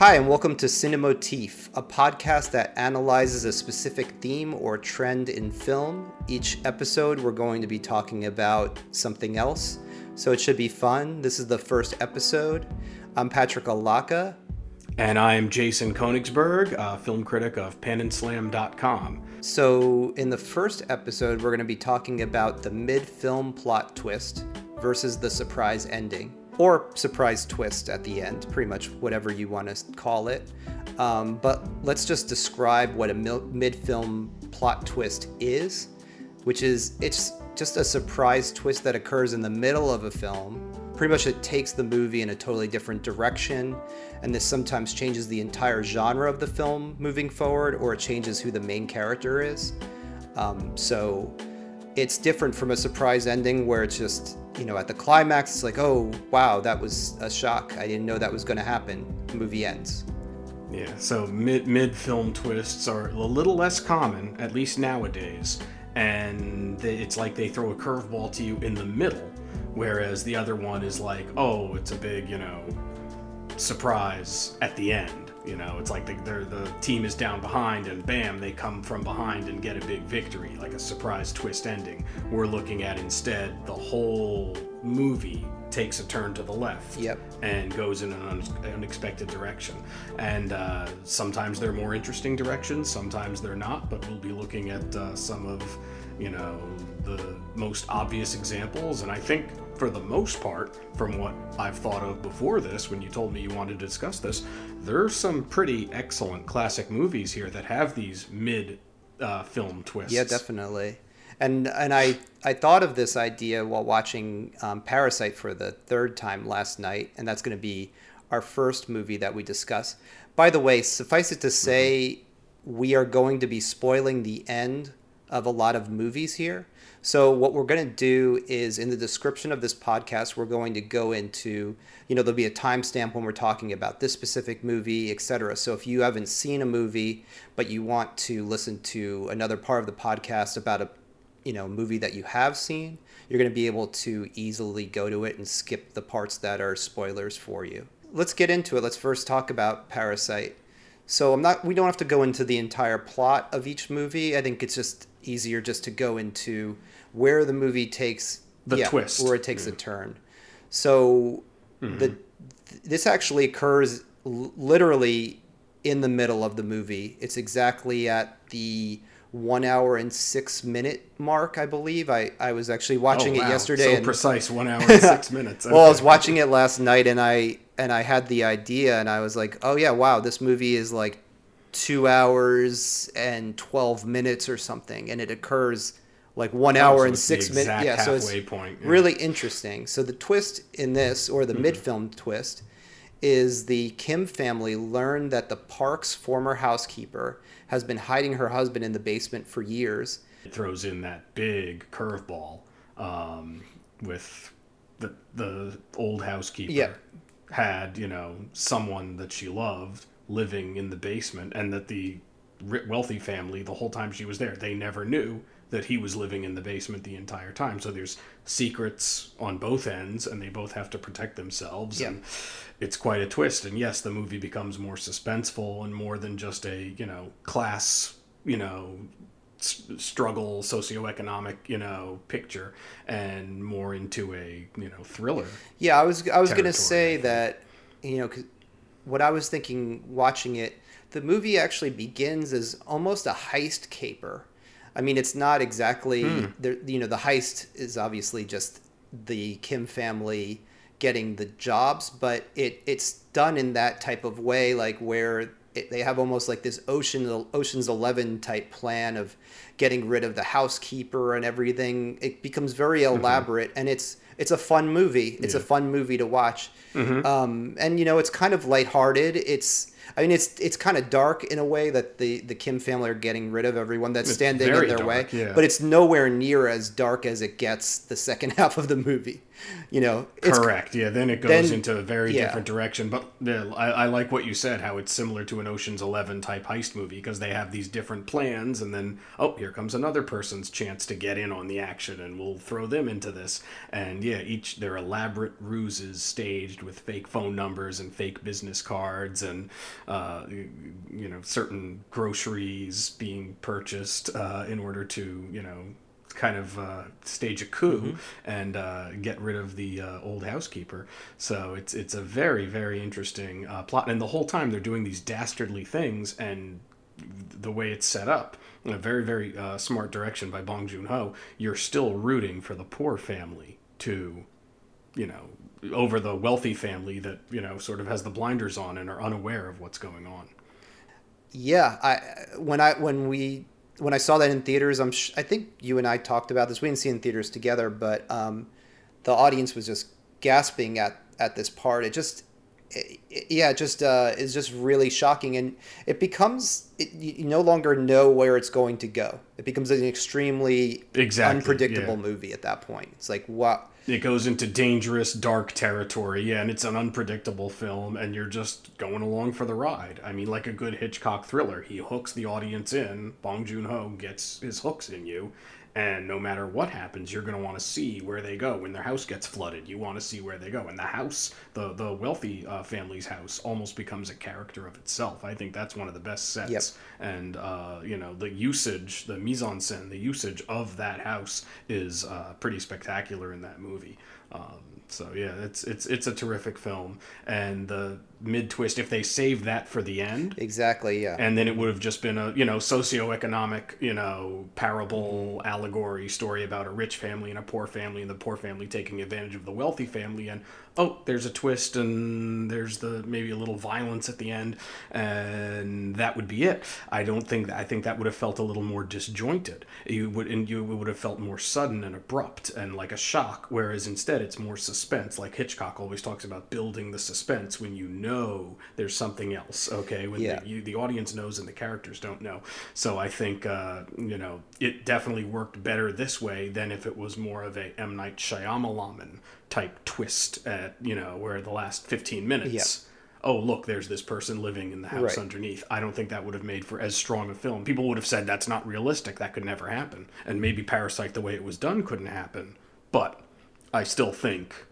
Hi, and welcome to Cinemotif, a podcast that analyzes a specific theme or trend in film. Each episode, we're going to be talking about something else, so it should be fun. This is the first episode. I'm Patrick Alaka. And I'm Jason Konigsberg, a film critic of PenandSlam.com. So, in the first episode, we're going to be talking about the mid film plot twist versus the surprise ending or surprise twist at the end, pretty much whatever you want to call it. Um, but let's just describe what a mid film plot twist is, which is it's just a surprise twist that occurs in the middle of a film. Pretty much it takes the movie in a totally different direction, and this sometimes changes the entire genre of the film moving forward, or it changes who the main character is. Um, so it's different from a surprise ending where it's just you know at the climax it's like oh wow that was a shock. I didn't know that was going to happen. The movie ends. Yeah so mid mid film twists are a little less common at least nowadays and it's like they throw a curveball to you in the middle whereas the other one is like oh it's a big you know surprise at the end you know, it's like the, the team is down behind, and bam, they come from behind and get a big victory, like a surprise twist ending. We're looking at instead the whole movie takes a turn to the left yep. and goes in an un- unexpected direction. And uh, sometimes they're more interesting directions, sometimes they're not, but we'll be looking at uh, some of, you know, the most obvious examples. And I think for the most part, from what I've thought of before this, when you told me you wanted to discuss this, there's some pretty excellent classic movies here that have these mid uh, film twists. Yeah, definitely. And and I I thought of this idea while watching um, Parasite for the third time last night, and that's going to be our first movie that we discuss. By the way, suffice it to say, mm-hmm. we are going to be spoiling the end of a lot of movies here. So what we're going to do is in the description of this podcast, we're going to go into, you know, there'll be a timestamp when we're talking about this specific movie, etc. So if you haven't seen a movie, but you want to listen to another part of the podcast about a, you know, movie that you have seen, you're going to be able to easily go to it and skip the parts that are spoilers for you. Let's get into it. Let's first talk about Parasite. So I'm not. We don't have to go into the entire plot of each movie. I think it's just easier just to go into where the movie takes the yeah, twist, where it takes yeah. a turn. So mm-hmm. the this actually occurs literally in the middle of the movie. It's exactly at the one hour and six minute mark, I believe. I, I was actually watching oh, wow. it yesterday. So and, precise, one hour and six minutes. Okay. well, I was watching it last night, and I and I had the idea, and I was like, oh yeah, wow, this movie is like two hours and 12 minutes or something and it occurs like one oh, hour and six minutes yeah so it's point, yeah. really interesting so the twist in this or the mm-hmm. mid-film twist is the kim family learned that the park's former housekeeper has been hiding her husband in the basement for years it throws in that big curveball um, with the the old housekeeper yeah. Had you know someone that she loved living in the basement and that the wealthy family the whole time she was there they never knew that he was living in the basement the entire time so there's secrets on both ends and they both have to protect themselves yeah. and it's quite a twist and yes the movie becomes more suspenseful and more than just a you know class you know struggle socioeconomic you know picture and more into a you know thriller yeah i was i was going to say that you know what I was thinking watching it, the movie actually begins as almost a heist caper. I mean, it's not exactly hmm. the you know the heist is obviously just the Kim family getting the jobs, but it it's done in that type of way, like where it, they have almost like this ocean Ocean's Eleven type plan of getting rid of the housekeeper and everything. It becomes very mm-hmm. elaborate, mm-hmm. and it's it's a fun movie. It's yeah. a fun movie to watch. Mm-hmm. Um, and you know, it's kind of lighthearted. It's I mean, it's it's kind of dark in a way that the the Kim family are getting rid of everyone that's It's standing in their dark, way, yeah. but it's nowhere near as dark as it gets the second half of the movie. You know, Correct. Yeah. Then it goes then- into a very yeah. different direction. But yeah, I, I like what you said. How it's similar to an Ocean's Eleven type heist movie because they have these different plans, and then oh, here comes another person's chance to get in on the action, and we'll throw them into this. And yeah, each their elaborate ruses staged with fake phone numbers and fake business cards, and uh, you, you know certain groceries being purchased uh, in order to you know kind of uh, stage a coup and uh, get rid of the uh, old housekeeper. So it's it's a very very interesting uh, plot, and the whole time they're doing these dastardly things, and the way it's set up, in a very very uh, smart direction by Bong Joon Ho, you're still rooting for the poor family to, you know. Over the wealthy family that you know sort of has the blinders on and are unaware of what's going on. Yeah, I when I when we when I saw that in theaters, I'm sh- I think you and I talked about this. We didn't see it in theaters together, but um, the audience was just gasping at at this part. It just it, it- yeah, it just uh, is just really shocking, and it becomes it, you you no longer know where it's going to go. It becomes an extremely Exactly, unpredictable yeah. movie at that point. It's like what it goes into dangerous dark territory. Yeah and it's an unpredictable film and you're just going along for the ride. I mean like a good hitchcock thriller. He hooks the audience in. Bong joon-ho gets his hooks in you and no matter what happens you're going to want to see where they go. When their house gets flooded you want to see where they go. And the house the the wealthy uh, family's house almost becomes a character of itself. I think that's one of the best sets. Yep. and uh, you know the usage the mise en scène the usage of that house is uh, pretty spectacular in that movie. Um, so yeah it's it's it's a terrific film. And the mid twist if they saved that for the end. Exactly? Yeah, and then it would have just been a you know socioeconomic you know parable allegory story about a rich family and a poor family and the poor family taking advantage of the wealthy family and oh there's a twist and there's the maybe a little violence at the end and that would be it. I don't think that i think that would have felt a little more disjointed. You would and you would have felt more sudden and abrupt and like a shock whereas instead it's more suspense like hitchcock always talks about building the suspense when you know there's something else okay when Yeah. the, you, the audience knows and the characters don't know. So i think uh, you know it definitely worked better this way than if it was more of a m. Night Shyamalan type twist at you know where the last 15 minutes Yeah. oh look there's this person living in the house Right. underneath. I don't think that would have made for as strong a film. People would have said that's not realistic. That could never happen. And maybe parasite the way it was done couldn't happen. But i still think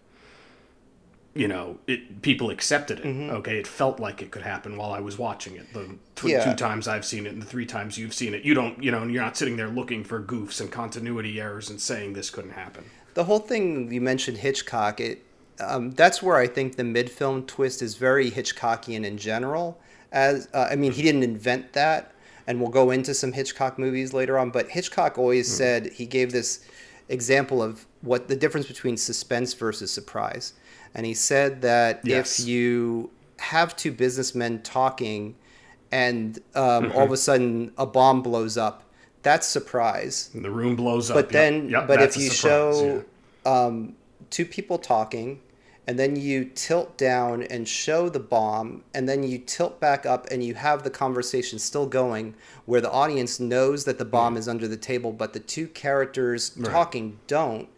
you know it people accepted it okay it felt like it could happen while i was watching it the tw- Yeah. two times i've seen it and the three times you've seen it you don't you know you're not sitting there looking for goofs and continuity errors and saying this couldn't happen the whole thing you mentioned Hitchcock. It um, that's where I think the mid film twist is very Hitchcockian in general. As uh, I mean, he didn't invent that, and we'll go into some Hitchcock movies later on. But Hitchcock always said he gave this example of what the difference between suspense versus surprise, and he said that Yes. if you have two businessmen talking, and um, all of a sudden a bomb blows up, that's surprise. And the room blows up. But then yep, but if you show um, two people talking and then you tilt down and show the bomb and then you tilt back up and you have the conversation still going where the audience knows that the bomb is under the table but the two characters talking don't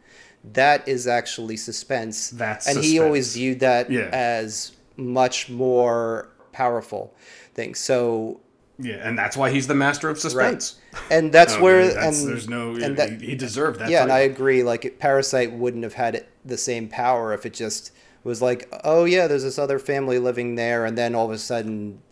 that is actually suspense That's and he always viewed that Yeah. as much more powerful thing so yeah and that's why he's the master of suspense and that's oh, Okay, where that's- and there's no and that, he, deserved that yeah, and I agree. Like Parasite wouldn't have had it, the same power if it just was like, oh yeah, there's this other family living there, and then all of a sudden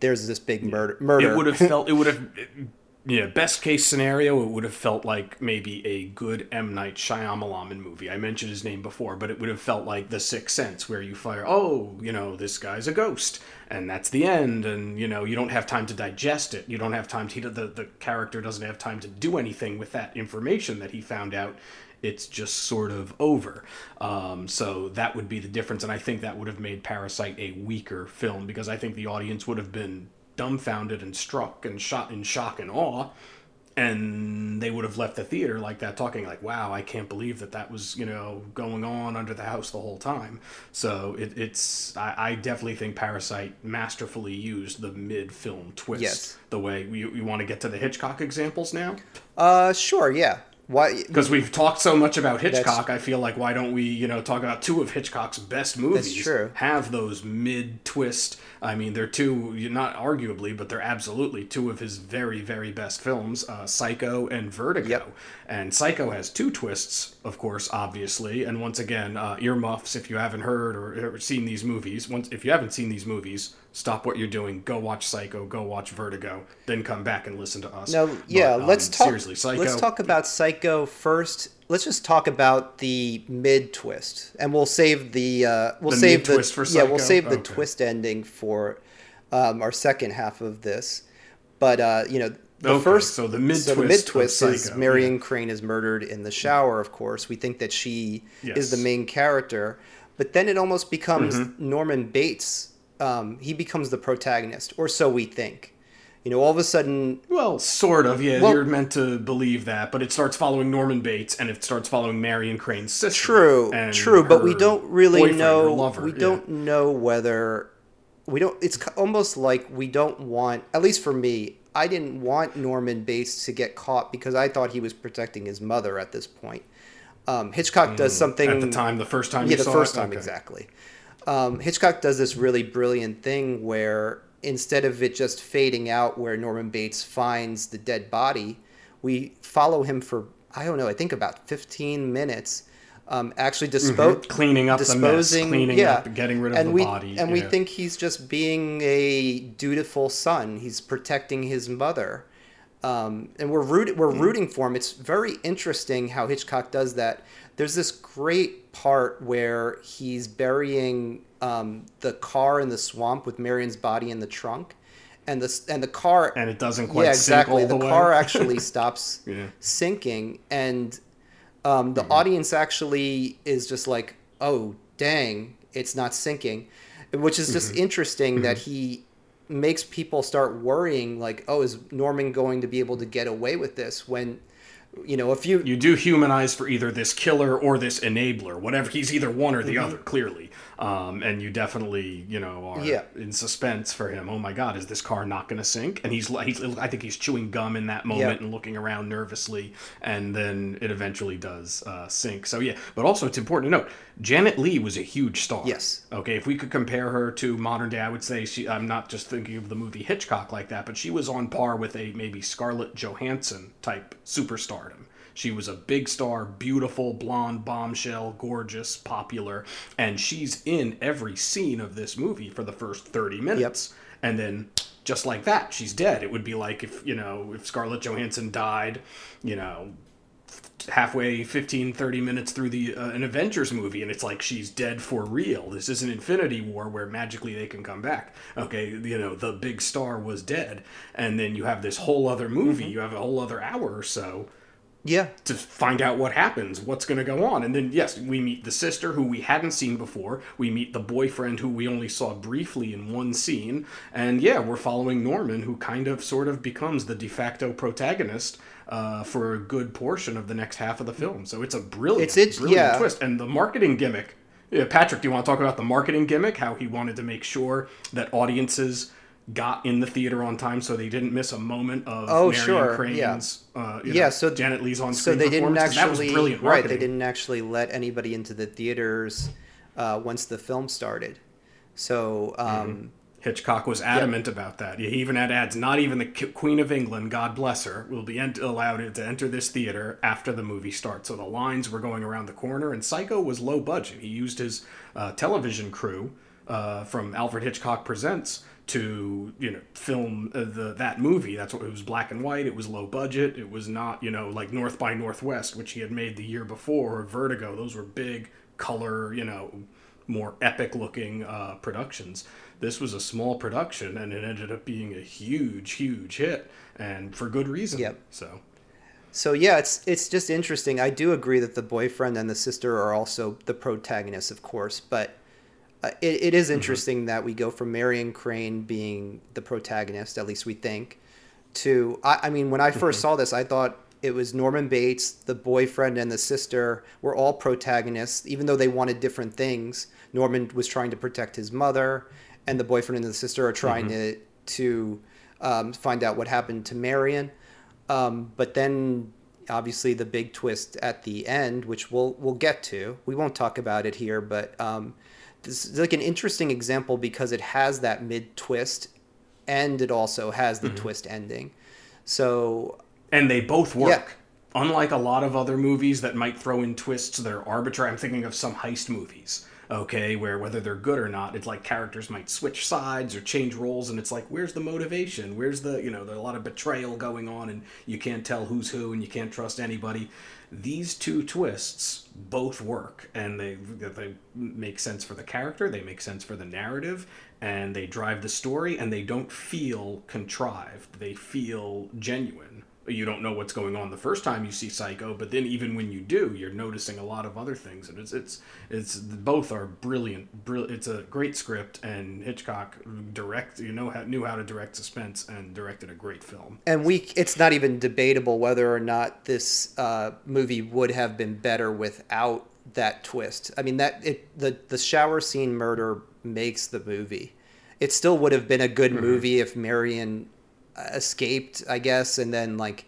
there's this big murder. Murder. It would have felt. It would have. Yeah, best case scenario, it would have felt like maybe a good M Night Shyamalan movie. I mentioned his name before, but it would have felt like The Sixth Sense, where you fire, oh, you know, this guy's a ghost, and that's the end, and you know, you don't have time to digest it. You don't have time to. The the character doesn't have time to do anything with that information that he found out. It's just sort of over. Um, so that would be the difference, and I think that would have made Parasite a weaker film because I think the audience would have been dumbfounded and struck and shot in shock and awe. And they would have left the theater like that talking like wow i can't believe that that was you know going on under the house the whole time. So it, it's I, I, definitely think parasite masterfully used the mid-film twist yes. the way you, you want to get to the hitchcock examples now? Uh sure yeah why? Because we've talked so much about Hitchcock, I feel like why don't we, you know, talk about two of Hitchcock's best movies? That's true. Have those mid twist. I mean, they're two, not arguably, but they're absolutely two of his very, very best films, uh, Psycho and Vertigo. Yep. And Psycho has two twists, of course, obviously. And once again, uh, earmuffs if you haven't heard or, or seen these movies. Once if you haven't seen these movies, stop what you're doing, go watch Psycho, go watch Vertigo, then come back and listen to us. No, yeah, but, um, let's talk. Seriously, Psycho. Let's talk about Psycho first. Let's just talk about the mid twist, and we'll save the uh, we'll The save the for yeah we'll save the Okay. twist ending for um, our second half of this. But uh, you know, the Okay, first so the mid-twist so the mid twist is Psycho, Marion Crane is murdered in the shower. Of course, we think that she is the main character, but then it almost becomes Mm-hmm. Norman Bates. Um, he becomes the protagonist, or so we think. You know, all of a sudden, Well, sort of. Yeah, Well- you're meant to believe that, but it starts following Norman Bates, and it starts following Marion Crane's sister. True, true, but we don't really know. lover, we yeah. don't know whether we don't. It's almost like we don't want. At least for me, I didn't want Norman Bates to get caught because I thought he was protecting his mother at this point. Um, Hitchcock does something Mm, at the time, the first time. yeah, the saw first it? time Okay. exactly. Um, Hitchcock does this really brilliant thing where instead of it just fading out where Norman Bates finds the dead body, we follow him for I don't know, I think about fifteen minutes, um, actually dispo- Mm-hmm. Cleaning up the mess, cleaning yeah, up, getting rid of and the we, body, and we think he's just being a dutiful son. He's protecting his mother. Um, and we're root, we're Hmm. rooting for him. It's very interesting how Hitchcock does that. There's this great part where he's burying um, the car in the swamp with Marion's body in the trunk, and the and the car and it doesn't quite yeah sink exactly. all the, the, car actually stops Yeah. sinking and um, the audience actually is just like oh dang it's not sinking which is just interesting that he makes people start worrying like oh is norman going to be able to get away with this? when you know if you you do humanize for either this killer or this enabler, whatever. He's either one or the Mm-hmm. other, clearly. Um, and you definitely, you know, are Yeah. in suspense for him. Oh my God, is this car not going to sink? And he's, I think he's chewing gum in that moment Yeah. and looking around nervously, and then it eventually does uh, sink. So yeah, but also it's important to note, Janet Leigh was a huge star. Yes. Okay, if we could compare her to modern day, I would say she. I'm not just thinking of the movie Hitchcock like that, but she was on par with a maybe Scarlett Johansson type superstardom. She was a big star, beautiful, blonde, bombshell, gorgeous, popular, and she's in every scene of this movie for the first 30 minutes. And then just like that, she's dead. It would be like if, you know, if Scarlett Johansson died, you know, halfway 15 30 minutes through the uh, an avengers movie and it's like she's dead for real. This is an infinity war where magically they can come back. Okay you know the big star was dead. And then you have this whole other movie. You have a whole other hour or so yeah to find out what happens, what's going to go on. And then, yes, we meet the sister who we hadn't seen before. We meet the boyfriend who we only saw briefly in one scene. And yeah, we're following Norman, who kind of sort of becomes the de facto protagonist uh, for a good portion of the next half of the film. So it's a brilliant, It's- it's- brilliant yeah. twist. And the marketing gimmick. Yeah, Patrick, do you want to talk about the marketing gimmick? How he wanted to make sure that audiences got in the theater on time so they didn't miss a moment of Oh, Marion sure, Crane's uh, you Yeah, know, so- Janet Leigh's on so screen they didn't performance, 'cause that was actually brilliant right they didn't actually let anybody into the theaters uh, once the film started so um, Mm-hmm. Hitchcock was adamant about that. He even had ads. Not even the Queen of England, God bless her, will be ent- allowed to enter this theater after the movie starts. So the lines were going around the corner, and Psycho was low budget. He used his uh, television crew uh, from Alfred Hitchcock Presents to you know film uh, the that movie. That's what it was black and white. It was low budget. It was not you know like North by Northwest, which he had made the year before, or Vertigo. Those were big color, you know, more epic looking uh, productions. This was a small production, and it ended up being a huge, huge hit, and for good reason. Yep. So So yeah, it's it's just interesting. I do agree that the boyfriend and the sister are also the protagonists, of course, but uh, it, it is interesting that we go from Marion Crane being the protagonist, at least we think, to I, I mean, when I 1st saw this, I thought it was Norman Bates, the boyfriend, and the sister were all protagonists, even though they wanted different things. Norman was trying to protect his mother, and the boyfriend and the sister are trying to to um, find out what happened to Marion. Um, but then, obviously, the big twist at the end, which we'll we'll get to. We won't talk about it here, but um, this is like an interesting example because it has that mid twist, and it also has the mm-hmm. twist ending. So and they both work. Unlike a lot of other movies that might throw in twists that are arbitrary, I'm thinking of some heist movies, okay, where whether they're good or not, it's like characters might switch sides or change roles, and it's like, where's the motivation? Where's the, you know, there's a lot of betrayal going on, and you can't tell who's who, and you can't trust anybody. These two twists both work, and they they make sense for the character, they make sense for the narrative, and they drive the story, and they don't feel contrived. They feel genuine you don't know what's going on the first time you see Psycho, but then even when you do, you're noticing a lot of other things, and it's it's it's both are brilliant. Brill- it's a great script, and Hitchcock direct you know how, knew how to direct suspense and directed a great film. and we it's not even debatable whether or not this uh, movie would have been better without that twist. I mean that it the the shower scene murder makes the movie. It still would have been a good movie if Marion escaped, I guess, and then like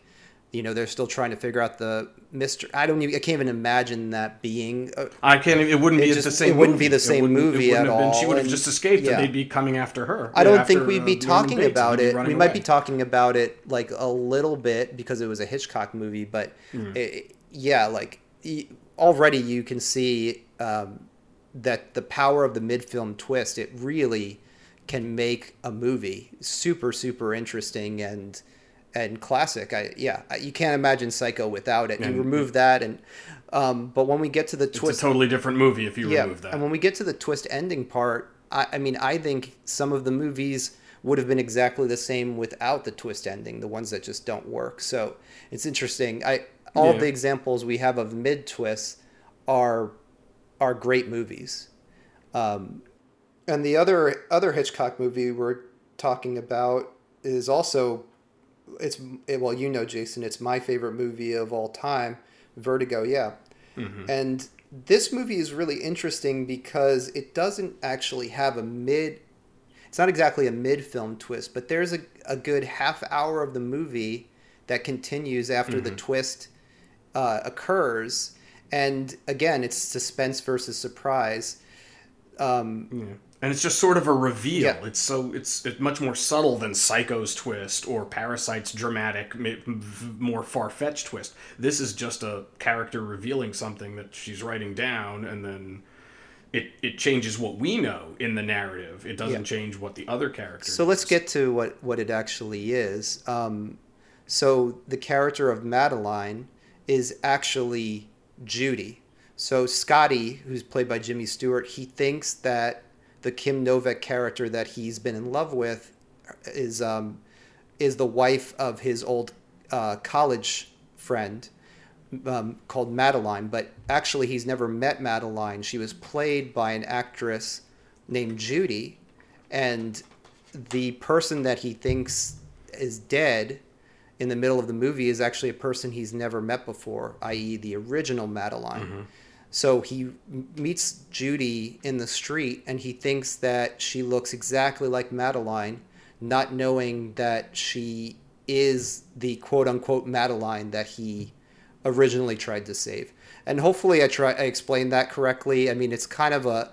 you know they're still trying to figure out the mystery. I don't even I can't even imagine that being. Uh, I can't. It wouldn't It be just- the same. it wouldn't be movie. the same movie at have been- She would have just escaped, yeah. and they'd be coming after her. I don't think we'd be talking Bates, about it. We might be talking about it like a little bit because it was a Hitchcock movie, but Hmm. it, yeah, like already you can see um, that the power of the mid-film twist. It really can make a movie super super interesting and and classic. I yeah, you can't imagine Psycho without it. And- you remove that, and um, but when we get to the It's twist, it's a totally different movie if you yeah, remove that. and when we get to the twist ending part, I, I mean, I think some of the movies would have been exactly the same without the twist ending. The ones that just don't work. So it's interesting. I all Yeah. the examples we have of mid twists are are great movies. Um, and the other other Hitchcock movie we're talking about is also it's it, well you know Jason it's my favorite movie of all time Vertigo yeah. And this movie is really interesting because it doesn't actually have a mid it's not exactly a mid film twist but there's a, a good half hour of the movie that continues after the twist uh, occurs. And again it's suspense versus surprise. Um, Yeah. And it's just sort of a reveal. Yeah. It's so it's it's much more subtle than Psycho's twist or Parasite's dramatic, more far fetched twist. This is just a character revealing something that she's writing down, and then it it changes what we know in the narrative. It doesn't Yeah. change what the other characters. So let's get to what, what it actually is. Um, so the character of Madeline is actually Judy. So Scotty, who's played by Jimmy Stewart, he thinks that the Kim Novak character that he's been in love with is um, is the wife of his old uh, college friend um, called Madeline, but actually he's never met Madeline. She was played by an actress named Judy, and the person that he thinks is dead in the middle of the movie is actually a person he's never met before, i.e., the original Madeline. So he meets Judy in the street and he thinks that she looks exactly like Madeline, not knowing that she is the quote unquote Madeline that he originally tried to save. And hopefully I try I explained that correctly. I mean it's kind of a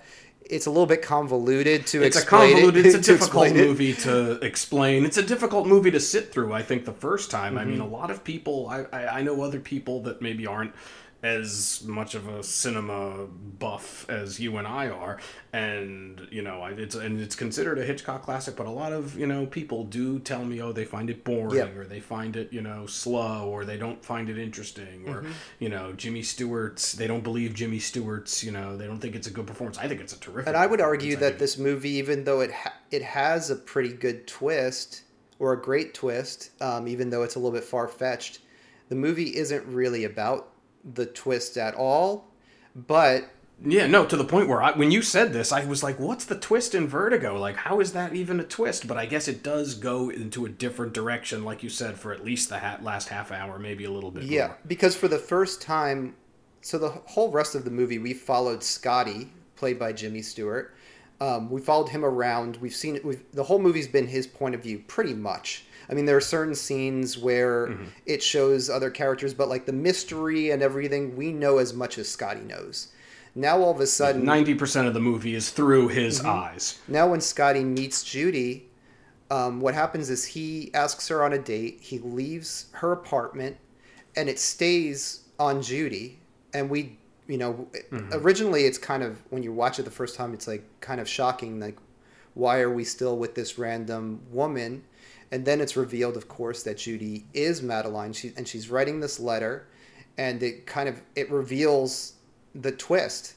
it's a little bit convoluted to it's a convoluted. it, It's a difficult explain it. movie to explain. It's a difficult movie to sit through. I think the first time. I Mm-hmm. mean, a lot of people. I, I I know other people that maybe aren't as much of a cinema buff as you and I are, and you know, I- it's and it's considered a Hitchcock classic. But a lot of you know people do tell me, oh, they find it boring, Yeah. or they find it you know slow, or they don't find it interesting, or Mm-hmm. you know, Jimmy Stewart's. They don't believe Jimmy Stewart's. You know, they don't think it's a good performance. I think it's a terrific. And I would argue that this movie, even though it ha- it has a pretty good twist or a great twist, um, even though it's a little bit far fetched, the movie isn't really about the twist at all. But Yeah, no, to the point where I, when you said this, I was like, "What's the twist in Vertigo? Like, how is that even a twist?" But I guess it does go into a different direction, like you said, for at least the ha- last half hour, maybe a little bit. Yeah, more. because for the first time, so the whole rest of the movie, we followed Scotty, played by Jimmy Stewart. Um, we followed him around. We've seen. We've, the whole movie's been his point of view, pretty much. I mean, there are certain scenes where Mm-hmm. it shows other characters, but like the mystery and everything, we know as much as Scotty knows. Now all of a sudden, ninety percent of the movie is through his Mm-hmm. eyes. now when Scotty meets Judy, um, what happens is he asks her on a date. He leaves her apartment, and it stays on Judy. And we, you know, originally it's kind of when you watch it the first time, it's like kind of shocking. Like, why are we still with this random woman? And then it's revealed, of course, that Judy is Madeline. She and she's writing this letter, and it kind of it reveals the twist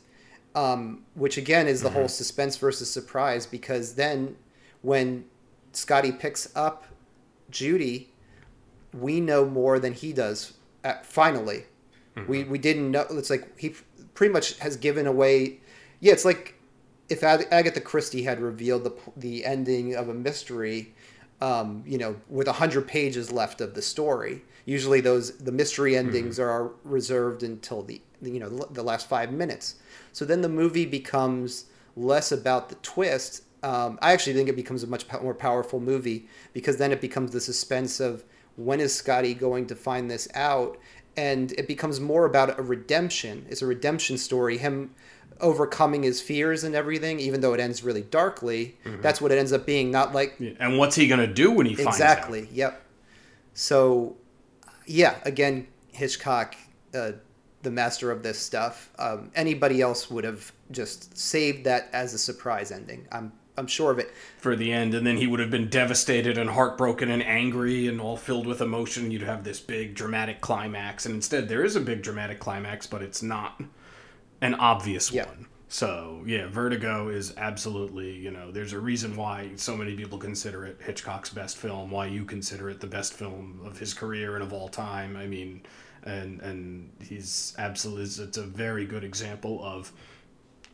um, which again is the whole mm-hmm. suspense versus surprise because then when Scotty picks up Judy, we know more than he does. At, finally, mm-hmm. we we didn't know. It's like he pretty much has given away. Yeah, it's like if Ag- Agatha Christie had revealed the the ending of a mystery. Um, you know, with a hundred pages left of the story, usually those the mystery endings are reserved until the you know the, the last five minutes. So then the movie becomes less about the twist. Um, I actually think it becomes a much more powerful movie because then it becomes the suspense of when is Scotty going to find this out, and it becomes more about a redemption. It's a redemption story. Him overcoming his fears and everything, even though it ends really darkly. That's what it ends up being. Not like And what's he gonna do when he finds out? exactly. Yep. So, yeah. Again, Hitchcock, uh, the master of this stuff. Um, anybody else would have just saved that as a surprise ending. I'm I'm sure of it. for the end, and then he would have been devastated and heartbroken and angry and all filled with emotion. You'd have this big dramatic climax, and instead there is a big dramatic climax, but it's not an obvious Yeah. one. So yeah, Vertigo is absolutely you know there's a reason why so many people consider it Hitchcock's best film, why you consider it the best film of his career and of all time. I mean, and and he's absolutely it's a very good example of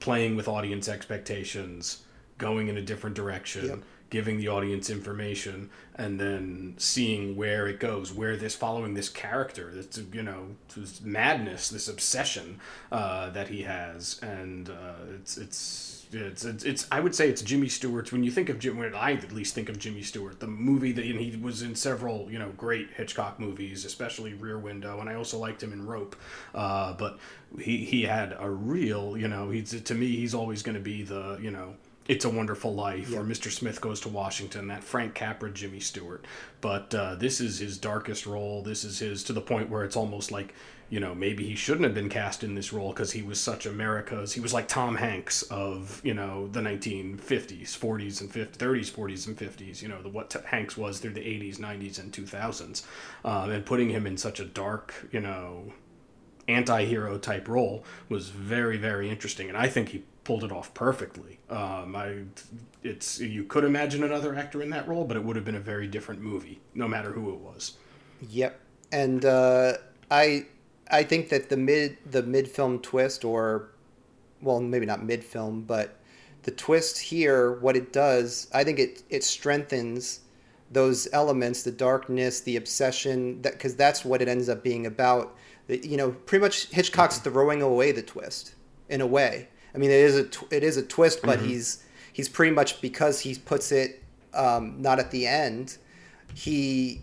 playing with audience expectations, going in a different direction, Yep. Giving the audience information, and then seeing where it goes, where this following this character, this you know, this madness, this obsession uh, that he has, and uh, it's it's. It's, it's, it's I would say it's Jimmy Stewart's when you think of Jim when I at least think of Jimmy Stewart the movie that he was in several you know great Hitchcock movies especially Rear Window and I also liked him in Rope uh, but he he had a real you know he's to me he's always going to be the you know it's a Wonderful Life or Mr. Smith Goes to Washington, that Frank Capra, Jimmy Stewart. But uh, this is his darkest role. This is his to the point where it's almost like, you know, maybe he shouldn't have been cast in this role because he was such America's. He was like Tom Hanks of, you know, the 1950s, 40s, and 50s, 30s, 40s, and 50s, you know, the what t- Hanks was through the 80s, 90s, and 2000s. Um, and putting him in such a dark, you know, anti-hero type role was very very interesting and i think he pulled it off perfectly. Um, I, it's you could imagine another actor in that role but it would have been a very different movie no matter who it was. Yep. And uh, I I think that the mid the mid film twist or well maybe not mid film but the twist here what it does I think it it strengthens those elements the darkness the obsession that because that's what it ends up being about. You know pretty much Hitchcock's throwing away the twist in a way I mean it is a tw- it is a twist but he's he's pretty much because he puts it um, not at the end he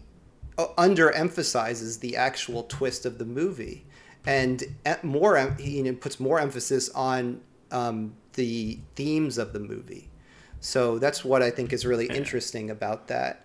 uh, underemphasizes the actual twist of the movie. And more he you know, puts more emphasis on um, the themes of the movie. So that's what i think is really interesting about that.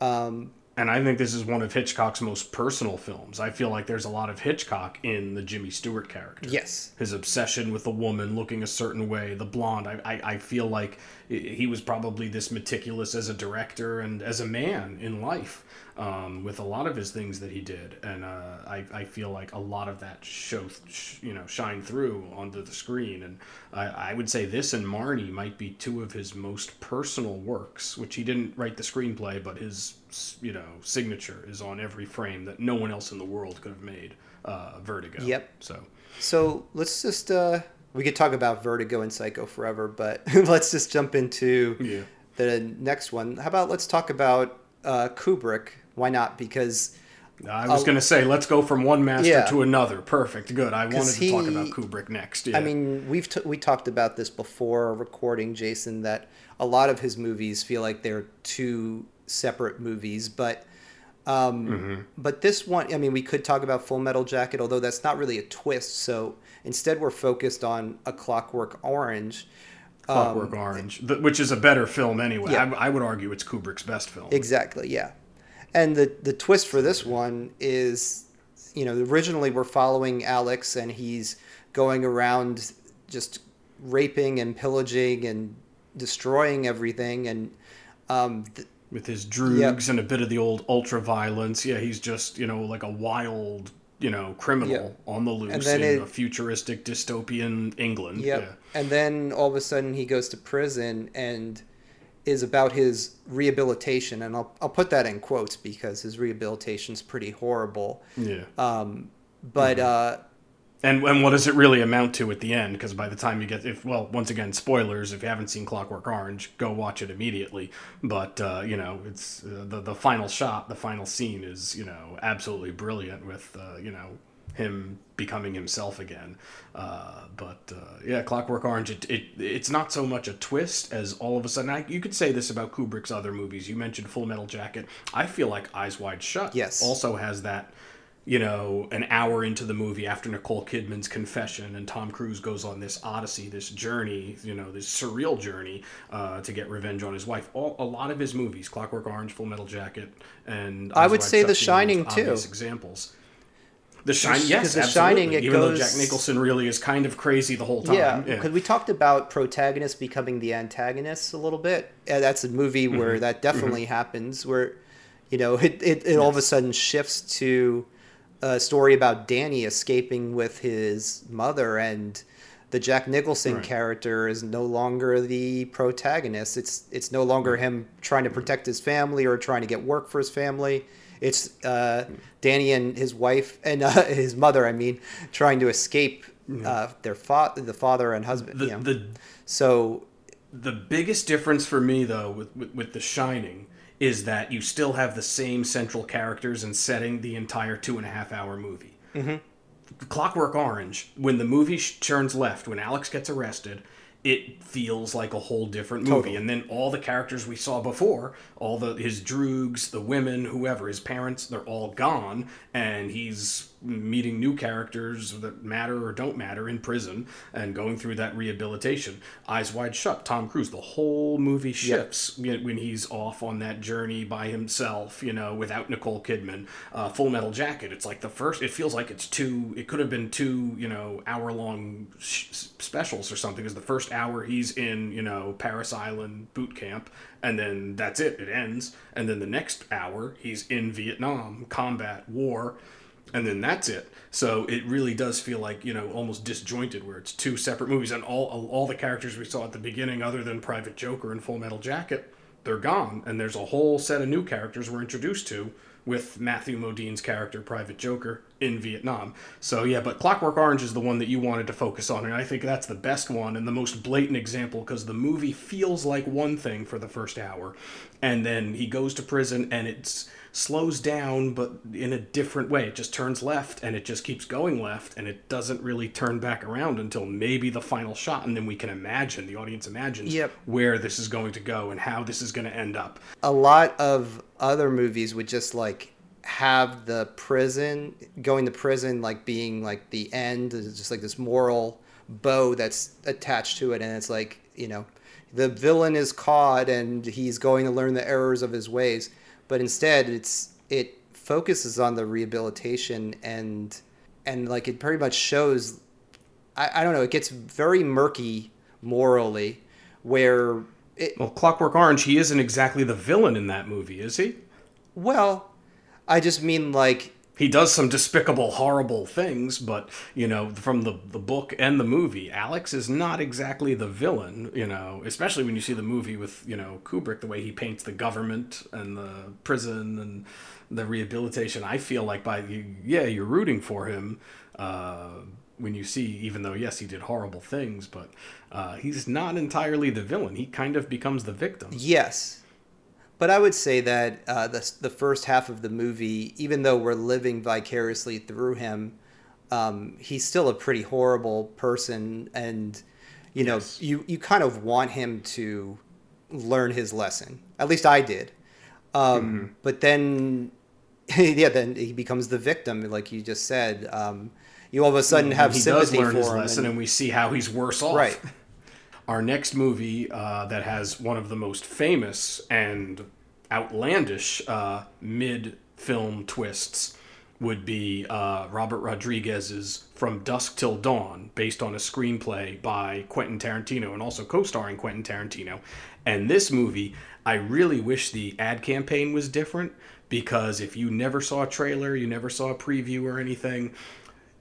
Um, and i think this is one of hitchcock's most personal films. I feel like there's a lot of hitchcock in the jimmy stewart character. Yes. His obsession with the woman looking a certain way, the blonde. I, I, I feel like he was probably this meticulous as a director and as a man in life um, with a lot of his things that he did. And uh, I, I feel like a lot of that show, sh- you know, shine through onto the screen. And I, I would say this and Marnie might be two of his most personal works, which he didn't write the screenplay, but his, you know, signature is on every frame that no one else in the world could have made. Uh, Vertigo. Yep. So. so let's just uh, we could talk about Vertigo and Psycho forever, but let's just jump into Yeah. the next one. How about let's talk about uh, Kubrick? Why not? Because I was going to say, let's go from one master Yeah. to another. Perfect. Good. I wanted to talk about Kubrick next. Yeah. I mean, we've t- we talked about this before recording, Jason. That a lot of his movies feel like they're two separate movies, but um, Mm-hmm. but this one, I mean, we could talk about Full Metal Jacket, although that's not really a twist. So instead, we're focused on A Clockwork Orange. Clockwork Orange, th- which is a better film anyway. um, Yeah. I, I would argue it's Kubrick's best film. Exactly, yeah. And the the twist for this one is, you know, originally we're following Alex and he's going around just raping and pillaging and destroying everything and um, th- with his droogs and a bit of the old ultra violence. Yeah, he's just you know like a wild you know criminal on the loose in it- a futuristic dystopian England. Yep. Yeah. And then all of a sudden he goes to prison and is about his rehabilitation. And I'll, I'll put that in quotes because his rehabilitation is pretty horrible. Yeah. Um, but uh, And and what does it really amount to at the end? Because by the time you get, if well, once again, spoilers. If you haven't seen Clockwork Orange, go watch it immediately. But uh, you know, it's uh, the the final shot, the final scene is you know absolutely brilliant with uh, you know him becoming himself again. Uh, but uh, yeah, Clockwork Orange, it, it it's not so much a twist as all of a sudden. I, you could say this about Kubrick's other movies. You mentioned Full Metal Jacket. I feel like Eyes Wide Shut. Yes. Also has that you know, an hour into the movie after Nicole Kidman's confession, and Tom Cruise goes on this odyssey, this journey, you know, this surreal journey uh, to get revenge on his wife. All, a lot of his movies, Clockwork Orange, Full Metal Jacket, and I would say The Shining, too. Examples. The Shining, yes, The absolutely. Shining, it Even though Jack Nicholson really is kind of crazy the whole time. Yeah, because we talked about protagonists becoming the antagonists a little bit. Yeah, that's a movie Mm-hmm. where that definitely happens. Where, you know, it, it, it all of a sudden shifts to a story about Danny escaping with his mother, and the Jack Nicholson Right. character is no longer the protagonist. It's it's no longer him trying to protect his family or trying to get work for his family. It's uh, Danny and his wife and uh, his mother. I mean, trying to escape uh, their fa- the father and husband. The, you know. the so The biggest difference for me, though, with, with, with The Shining is that you still have the same central characters and setting the entire two and a half hour movie. Mm-hmm. Clockwork Orange, when the movie sh- turns left, when Alex gets arrested, it feels like a whole different movie. Totally. And then all the characters we saw before, all the his droogs, the women, whoever, his parents, they're all gone, and he's meeting new characters that matter or don't matter in prison and going through that rehabilitation. Eyes Wide Shut, Tom Cruise, the whole movie shifts when when he's off on that journey by himself, you know, without Nicole Kidman. Uh, Full Metal Jacket, it's like the first, it feels like it's two, it could have been two, you know, hour long sh- specials or something, because the first hour he's in, you know, Parris Island boot camp, and then that's it, it ends. And then the next hour he's in Vietnam, combat, war and then that's it. So it really does feel like you know almost disjointed, where it's two separate movies, and all all the characters we saw at the beginning, other than Private Joker and Full Metal Jacket, they're gone, and there's a whole set of new characters we're introduced to with Matthew Modine's character Private Joker in Vietnam. So yeah, but Clockwork Orange is the one that you wanted to focus on, and I think that's the best one and the most blatant example because the movie feels like one thing for the first hour, and then he goes to prison and it's slows down but in a different way. It just turns left and it just keeps going left and it doesn't really turn back around until maybe the final shot and then we can imagine the audience imagines Yep. where this is going to go and how this is going to end up. A lot of other movies would just like have the prison going to prison like being like the end it's just like this moral bow that's attached to it and it's like you know the villain is caught and he's going to learn the errors of his ways but instead it's it focuses on the rehabilitation and and like it pretty much shows i, I don't know it gets very murky morally where it, well clockwork orange he isn't exactly the villain in that movie is he? Well, I just mean like he does some despicable horrible things but you know from the the book and the movie alex is not exactly the villain you know especially when you see the movie with you know kubrick the way he paints the government and the prison and the rehabilitation i feel like by yeah you're rooting for him uh when you see, even though yes, he did horrible things, but uh, he's not entirely the villain. He kind of becomes the victim. Yes, but I would say that uh, the the first half of the movie, even though we're living vicariously through him, um, he's still a pretty horrible person, and you know, Yes. you you kind of want him to learn his lesson. At least I did. Um, Mm-hmm. But then, yeah, then he becomes the victim, like you just said. Um, you all of a sudden have he does sympathy learn for his him. lesson, and- and we see how he's worse off. Right. Our next movie uh, that has one of the most famous and outlandish uh, mid film twists would be uh, Robert Rodriguez's From Dusk Till Dawn, based on a screenplay by Quentin Tarantino and also co starring Quentin Tarantino. And this movie, I really wish the ad campaign was different because if you never saw a trailer, you never saw a preview or anything,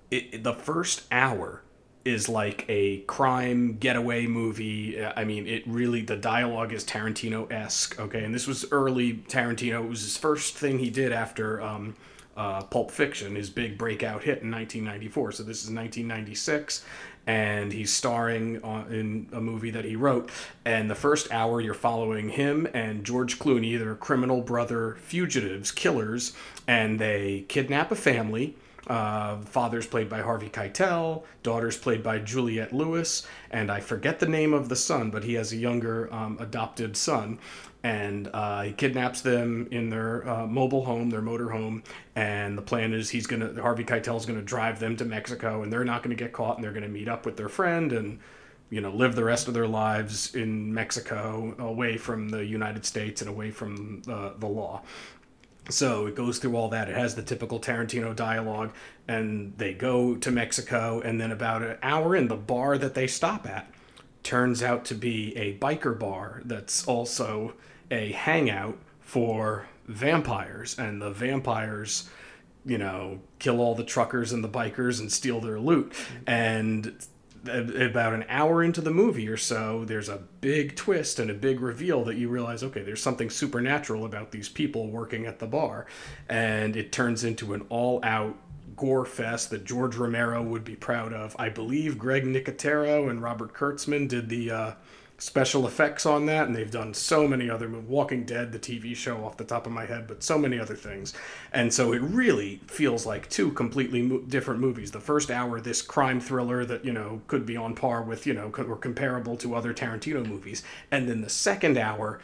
it, the first hour is like a crime getaway movie. I mean, it really the dialogue is Tarantino esque. Okay, and this was early Tarantino. It was his first thing he did after um, uh, Pulp Fiction, his big breakout hit in 1994. So this is 1996. And he's starring on, in a movie that he wrote. And the first hour, you're following him and George Clooney. They're criminal brother fugitives, killers, and they kidnap a family. Uh, father's played by Harvey Keitel, daughter's played by Juliette Lewis, and I forget the name of the son, but he has a younger um, adopted son. And uh, he kidnaps them in their uh, mobile home, their motor home, and the plan is he's gonna Harvey Keitel's gonna drive them to Mexico, and they're not gonna get caught, and they're gonna meet up with their friend and you know live the rest of their lives in Mexico, away from the United States and away from uh, the law. So it goes through all that. It has the typical Tarantino dialogue, and they go to Mexico, and then about an hour in, the bar that they stop at turns out to be a biker bar that's also a hangout for vampires, and the vampires, you know, kill all the truckers and the bikers and steal their loot. And about an hour into the movie or so, there's a big twist and a big reveal that you realize, okay, there's something supernatural about these people working at the bar. And it turns into an all out gore fest that George Romero would be proud of. I believe Greg Nicotero and Robert Kurtzman did the uh, special effects on that, and they've done so many other. Walking Dead, the TV show, off the top of my head, but so many other things. And so it really feels like two completely mo- different movies. The first hour, this crime thriller that you know could be on par with you know or comparable to other Tarantino movies, and then the second hour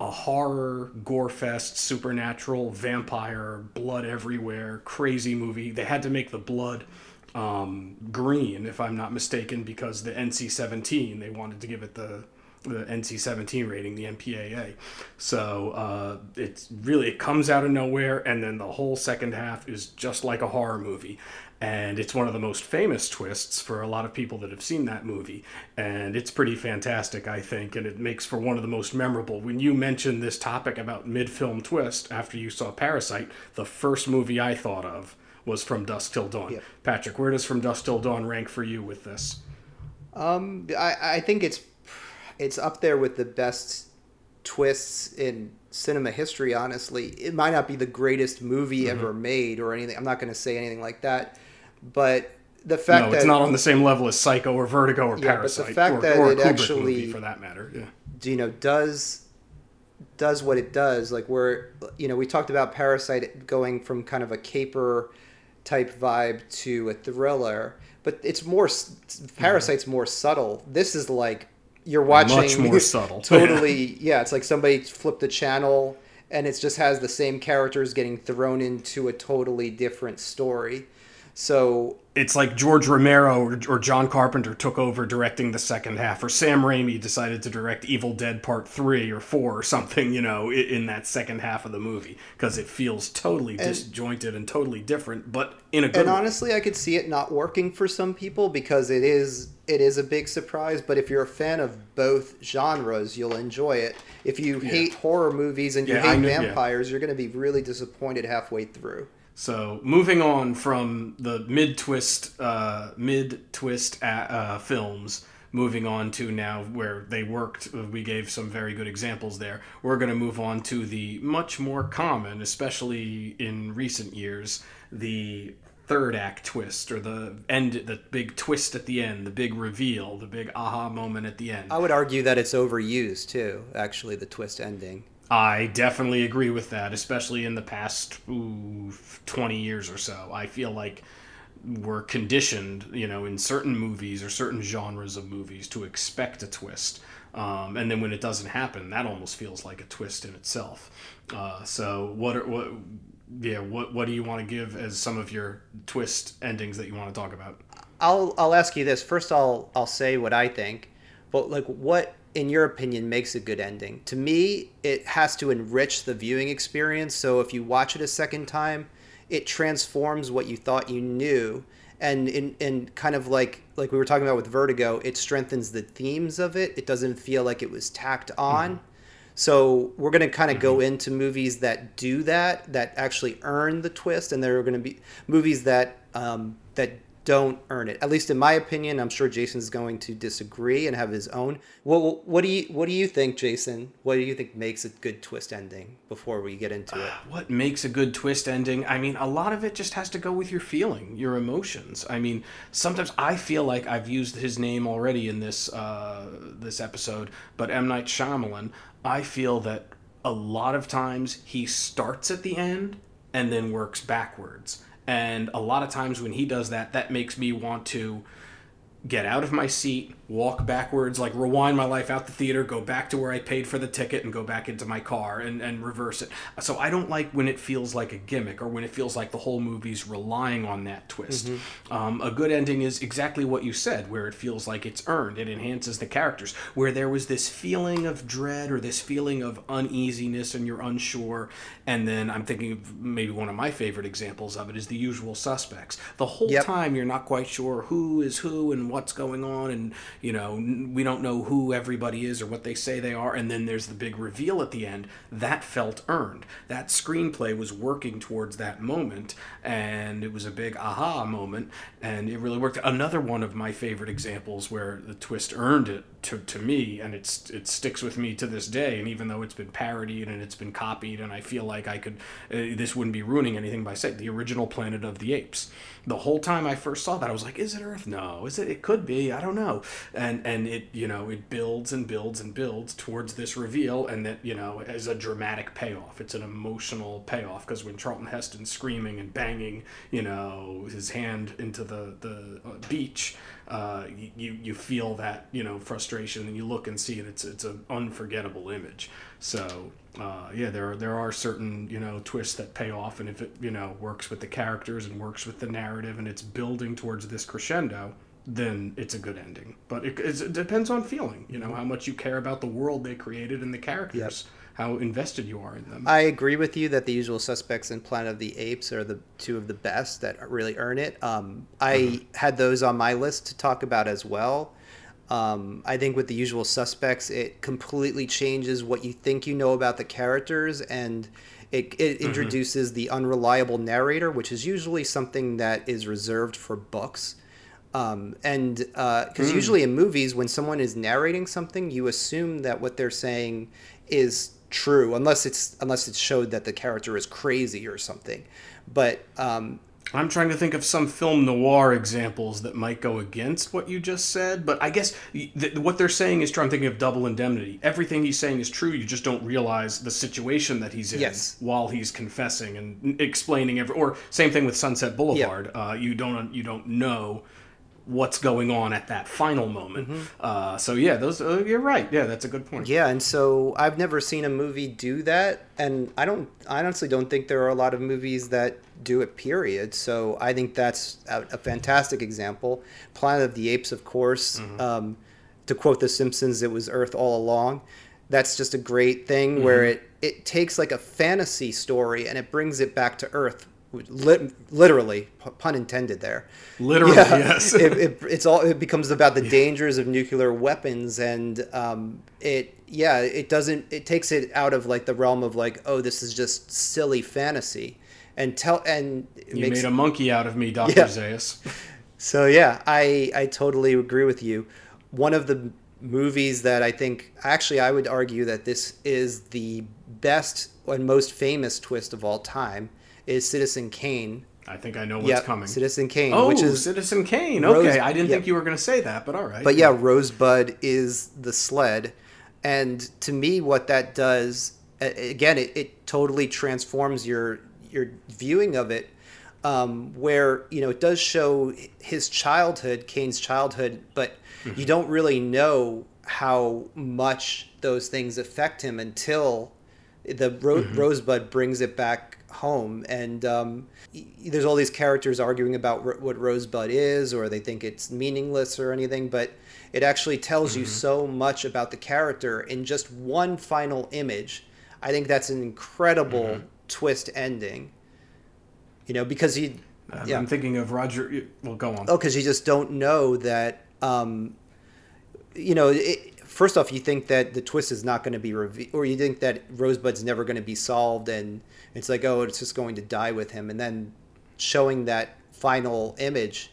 a horror, gore fest, supernatural, vampire, blood everywhere, crazy movie. They had to make the blood um, green, if I'm not mistaken, because the NC-17 they wanted to give it the the NC-17 rating, the MPAA. So uh, it's really it comes out of nowhere, and then the whole second half is just like a horror movie. And it's one of the most famous twists for a lot of people that have seen that movie. And it's pretty fantastic, I think, and it makes for one of the most memorable. When you mentioned this topic about mid film twist after you saw Parasite, the first movie I thought of was From Dusk Till Dawn. Yep. Patrick, where does From Dusk Till Dawn rank for you with this? Um, I, I think it's it's up there with the best twists in cinema history. Honestly, it might not be the greatest movie Mm-hmm. ever made or anything. I'm not going to say anything like that, but the fact No, that it's not on the same level as Psycho or Vertigo or Yeah, but the Parasite fact or, that or a it Kubrick actually- movie for that matter. Yeah. you know does does what it does like where you know we talked about parasite going from kind of a caper type vibe to a thriller but it's more parasite's more subtle this is like you're watching Much more subtle. totally yeah it's like somebody flipped the channel and it just has the same characters getting thrown into a totally different story so it's like George Romero or, or John Carpenter took over directing the second half, or Sam Raimi decided to direct Evil Dead Part 3 or 4 or something, you know, in, in that second half of the movie, because it feels totally disjointed and totally different, but in a good and way. honestly i could see it not working for some people because it is it is a big surprise but if you're a fan of both genres you'll enjoy it if you hate horror movies and you Yeah, hate knew- yeah. vampires you're going to be really disappointed halfway through So moving on from the mid twist, uh, mid twist uh, films, moving on to now where they worked. uh, We gave some very good examples there. We're going to move on to the much more common, especially in recent years, the third act twist or the end the big twist at the end the big reveal the big aha moment at the end I would argue that it's overused too. Actually, the twist ending. I definitely agree with that, especially in the past ooh, 20 years or so. I feel like we're conditioned, you know, in certain movies or certain genres of movies to expect a twist. Um, and then when it doesn't happen, that almost feels like a twist in itself. Uh, so what are, what yeah, what what do you want to give as some of your twist endings that you want to talk about? I'll I'll ask you this first. I'll I'll say what I think, but like, what in your opinion makes a good ending? To me, it has to enrich the viewing experience. So if you watch it a second time, it transforms what you thought you knew, and in in kind of like like we were talking about with Vertigo, it strengthens the themes of it. It doesn't feel like it was tacked on. So we're going to kind of go into movies that do that, that actually earn the twist, and there are going to be movies that um, that don't earn it. At least in my opinion, I'm sure Jason's going to disagree and have his own. What what do you what do you think, Jason? What do you think makes a good twist ending? Before we get into it, What makes a good twist ending? I mean, a lot of it just has to go with your feeling, your emotions. I mean, sometimes I feel like I've used his name already in this uh, this episode, but M Night Shyamalan. I feel that a lot of times he starts at the end and then works backwards. And a lot of times when he does that, that makes me want to get out of my seat, walk backwards, like rewind my life out the theater, go back to where I paid for the ticket and go back into my car and, and reverse it. So I don't like when it feels like a gimmick or when it feels like the whole movie's relying on that twist. Um, a good ending is exactly what you said, where it feels like it's earned. It enhances the characters. Where there was this feeling of dread or this feeling of uneasiness and you're unsure. And then I'm thinking of maybe one of my favorite examples of it is the usual suspects. The whole Yep. time you're not quite sure who is who and what's going on and you know we don't know who everybody is or what they say they are and then there's the big reveal at the end. That felt earned. That screenplay was working towards that moment and it was a big aha moment and it really worked. Another one of my favorite examples where the twist earned it to, to me and it's it sticks with me to this day and even though it's been parodied and it's been copied and I feel like I could uh, this wouldn't be ruining anything by saying the original Planet of the Apes the whole time I first saw that I was like is it Earth? No. Is it? It could be. I don't know. And and it you know it builds and builds and builds towards this reveal and that you know as a dramatic payoff. It's an emotional payoff because when Charlton Heston's screaming and banging you know his hand into the the uh, beach uh, you- you feel that you know frustration and you look and see it it's it's an unforgettable image. So uh, yeah there are there are certain you know twists that pay off and if it you know works with the characters and works with the narrative and it's building towards this crescendo then it's a good ending but it, it's- it depends on feeling you know how much you care about the world they created and the characters how invested you are in them I agree with you that the usual suspects and Planet of the Apes are the two of the best that really earn it. Um, I had those on my list to talk about as well. Um, I think with the usual suspects, it completely changes what you think you know about the characters, and it, it introduces the unreliable narrator, which is usually something that is reserved for books. Um, and because usually in movies, when someone is narrating something, you assume that what they're saying is true, unless it's unless it's showed that the character is crazy or something. But um, I'm trying to think of some film noir examples that might go against what you just said, but I guess th- what they're saying is, true. I'm thinking of double indemnity. Everything he's saying is true. You just don't realize the situation that he's in Yes. while he's confessing and explaining every. Or same thing with Sunset Boulevard. Uh, you don't you don't know what's going on at that final moment. Uh, so yeah, those uh, you're right. Yeah, that's a good point. yeah, and so I've never seen a movie do that, and I don't. I honestly don't think there are a lot of movies that do it. Period. So I think that's a, a fantastic example. Planet of the Apes, of course. Um, to quote The Simpsons, it was Earth all along. That's just a great thing where it it takes like a fantasy story and it brings it back to Earth. Lit, literally, pun intended there. Literally, Yeah, yes. it, it, it's all. It becomes about the dangers of nuclear weapons, and um, it yeah, it doesn't. It takes it out of like the realm of like, oh, this is just silly fantasy, and tell and it you makes made a monkey out of me, Doctor Yeah. So yeah, I I totally agree with you. One of the movies that I think actually I would argue that this is the best and most famous twist of all time is Citizen Kane. I think I know what's Yep, coming. Citizen Kane, oh, which is Citizen Kane. Rose- Okay, I didn't yep. think you were going to say that, but all right. But yeah, Rosebud is the sled. And to me, what that does, again, it, it totally transforms your your viewing of it. Um, where you know it does show his childhood, Kane's childhood, but you don't really know how much those things affect him until the Ro- Rosebud brings it back home, and um, there's all these characters arguing about ro- what Rosebud is, or they think it's meaningless or anything, but it actually tells you so much about the character in just one final image. I think that's an incredible twist ending. You know, because he, Um, yeah, I'm thinking of Roger. Well, go on. Oh, because you just don't know that. Um, you know, it, first off, you think that the twist is not going to be revealed, or you think that Rosebud's never going to be solved, and it's like, oh, it's just going to die with him, and then showing that final image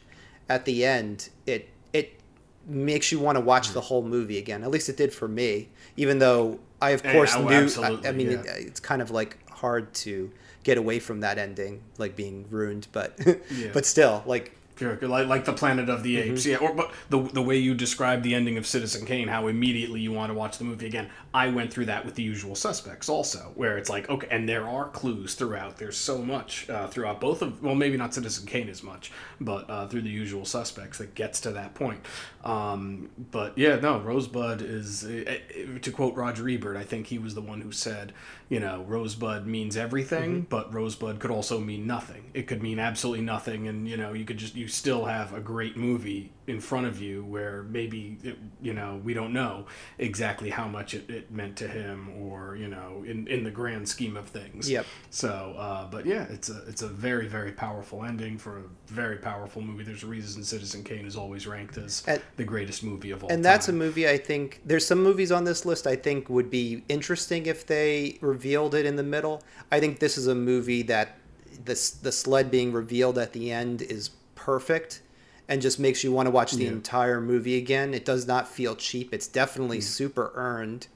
at the end, it it makes you want to watch the whole movie again. At least it did for me, even though I of Yeah, course oh, knew. I, I mean, yeah. it, it's kind of like hard to get away from that ending, like being ruined, but Yeah. but still, like Sure, like like the Planet of the Apes, yeah. Or but the the way you described the ending of Citizen Kane, how immediately you want to watch the movie again. I went through that with The Usual Suspects also, where it's like okay, and there are clues throughout. There's so much uh, throughout both of well, maybe not Citizen Kane as much, but uh, through The Usual Suspects that gets to that point. Um, but yeah, no, Rosebud is uh, uh, to quote Roger Ebert. I think he was the one who said, you know, Rosebud means everything, but Rosebud could also mean nothing. It could mean absolutely nothing, and you know, you could just you still have a great movie in front of you where maybe it, you know we don't know exactly how much it, it meant to him or you know in in the grand scheme of things. Yep. So, uh, but yeah, it's a it's a very very powerful ending for a very powerful movie. There's a reason Citizen Kane is always ranked as And- the greatest movie of all and time. that's a movie I think there's some movies on this list I think would be interesting if they revealed it in the middle. I think this is a movie that this the sled being revealed at the end is perfect and just makes you want to watch the Yeah. entire movie again. It does not feel cheap. It's definitely super earned.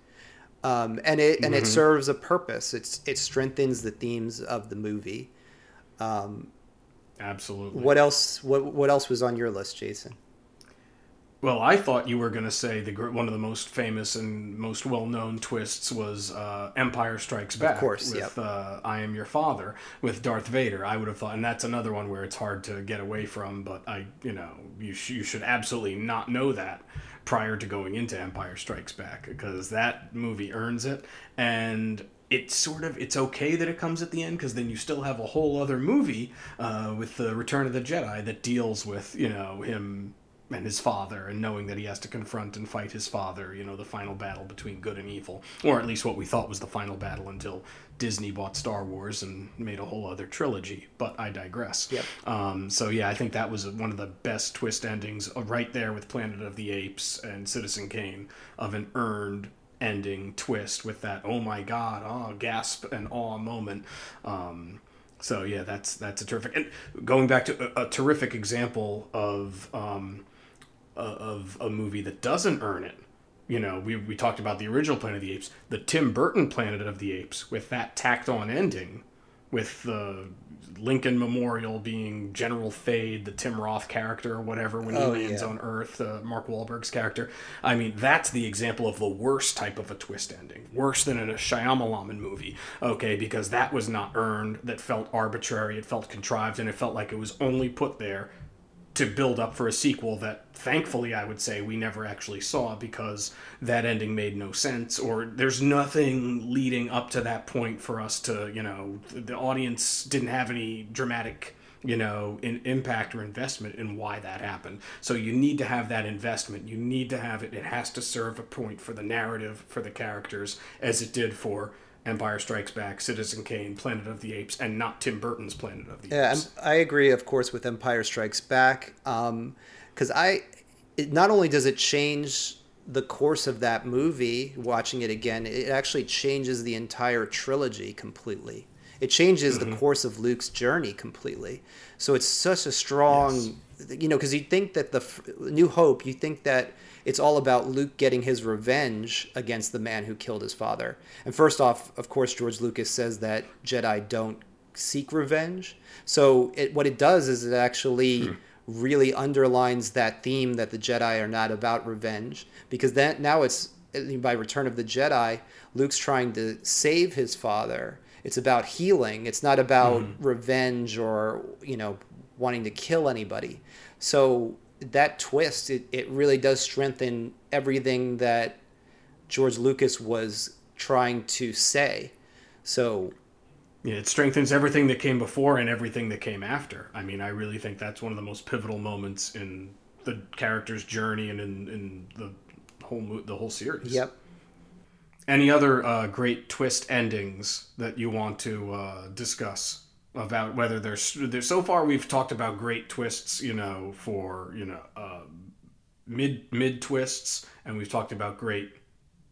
Um, and it and it serves a purpose. It's it strengthens the themes of the movie. Absolutely. What else what what else was on your list, Jason? Well, I thought you were going to say the one of the most famous and most well-known twists was uh, Empire Strikes Back. Of course, with yep. uh, I Am Your Father with Darth Vader. I would have thought, and that's another one where it's hard to get away from. But I, you know, you sh- you should absolutely not know that prior to going into Empire Strikes Back because that movie earns it and. It's sort of it's okay that it comes at the end because then you still have a whole other movie uh, with the Return of the Jedi that deals with you know him and his father and knowing that he has to confront and fight his father you know the final battle between good and evil or at least what we thought was the final battle until disney bought star wars and made a whole other trilogy but i digress Yep. um, so yeah i think that was one of the best twist endings uh, right there with planet of the apes and citizen kane of an earned ending twist with that oh my god oh gasp and awe moment um, so yeah, that's that's a terrific. And going back to a, a terrific example of um, of a movie that doesn't earn it. You know, we we talked about the original Planet of the Apes, the Tim Burton Planet of the Apes, with that tacked on ending, with the Lincoln Memorial being General Thade, the Tim Roth character or whatever when he Oh, lands yeah. on Earth, uh, Mark Wahlberg's character. I mean, that's the example of the worst type of a twist ending, worse than in a Shyamalan movie. Okay, because that was not earned, that felt arbitrary, it felt contrived, and it felt like it was only put there to build up for a sequel that thankfully I would say we never actually saw because that ending made no sense or there's nothing leading up to that point for us to, you know, the audience didn't have any dramatic you know, in impact or investment in why that happened. So you need to have that investment. You need to have it. It has to serve a point for the narrative, for the characters, as it did for Empire Strikes Back, Citizen Kane, Planet of the Apes, and not Tim Burton's Planet of the Yeah, Apes. I'm- I agree, of course, with Empire Strikes Back, because I, it, not only does it change the course of that movie, watching it again, it actually changes the entire trilogy completely. It changes Mm-hmm. the course of Luke's journey completely. So it's such a strong, you know, because you think that the New Hope, you think that it's all about Luke getting his revenge against the man who killed his father. And first off, of course, George Lucas says that Jedi don't seek revenge. So it, what it does is it actually hmm. really underlines that theme that the Jedi are not about revenge because then now it's by Return of the Jedi, Luke's trying to save his father. It's about healing. It's not about mm. revenge or you know wanting to kill anybody. So that twist, it, it really does strengthen everything that George Lucas was trying to say. So yeah, it strengthens everything that came before and everything that came after. I mean, I really think that's one of the most pivotal moments in the character's journey and in, in the whole the whole series. Yep. Any other uh, great twist endings that you want to uh, discuss about whether there's, so far we've talked about great twists, you know, for you know uh, mid mid twists, and we've talked about great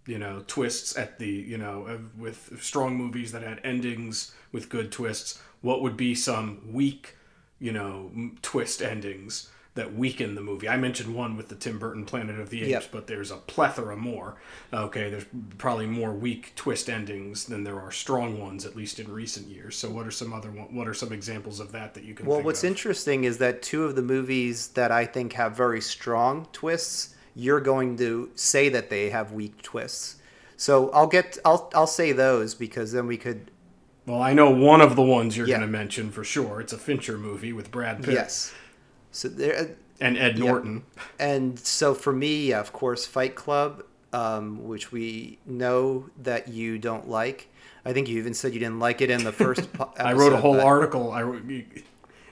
you know twists at the you know with strong movies that had endings with good twists. What would be some weak you know twist endings? That weaken the movie. I mentioned one with the Tim Burton Planet of the Apes, yep. but there's a plethora more. Okay, there's probably more weak twist endings than there are strong ones, at least in recent years. So, what are some other what are some examples of that that you can? Well, what's of? interesting is that two of the movies that I think have very strong twists, you're going to say that they have weak twists. So I'll get I'll I'll say those because then we could. Well, I know one of the ones you're yeah. going to mention for sure. It's a Fincher movie with Brad Pitt. Yes. So there uh, and Ed Norton. And so for me, of course, Fight Club, um, which we know that you don't like. I think you even said you didn't like it in the first. episode, I wrote a whole but... article. I wrote,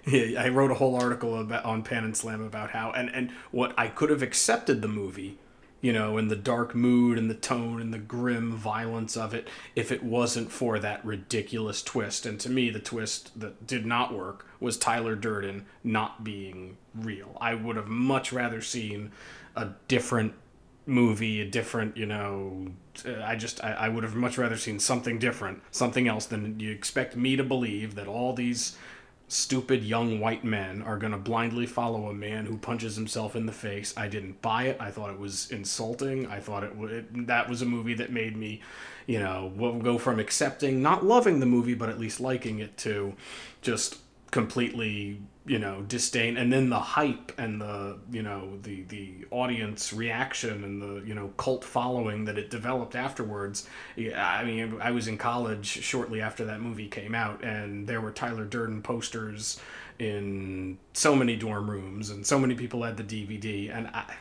I wrote a whole article about on Pan and Slam about how and and what I could have accepted the movie you know, and the dark mood and the tone and the grim violence of it if it wasn't for that ridiculous twist. And to me, the twist that did not work was Tyler Durden not being real. I would have much rather seen a different movie, a different, you know, I just, I, I would have much rather seen something different, something else than you expect me to believe that all these stupid young white men are going to blindly follow a man who punches himself in the face. I didn't buy it. I thought it was insulting. I thought it would that was a movie that made me, you know, go from accepting, not loving the movie, but at least liking it to just completely you know disdain and then the hype and the you know the the audience reaction and the you know cult following that it developed afterwards. I mean i was in college shortly after that movie came out and there were tyler durden posters in so many dorm rooms and so many people had the dvd and i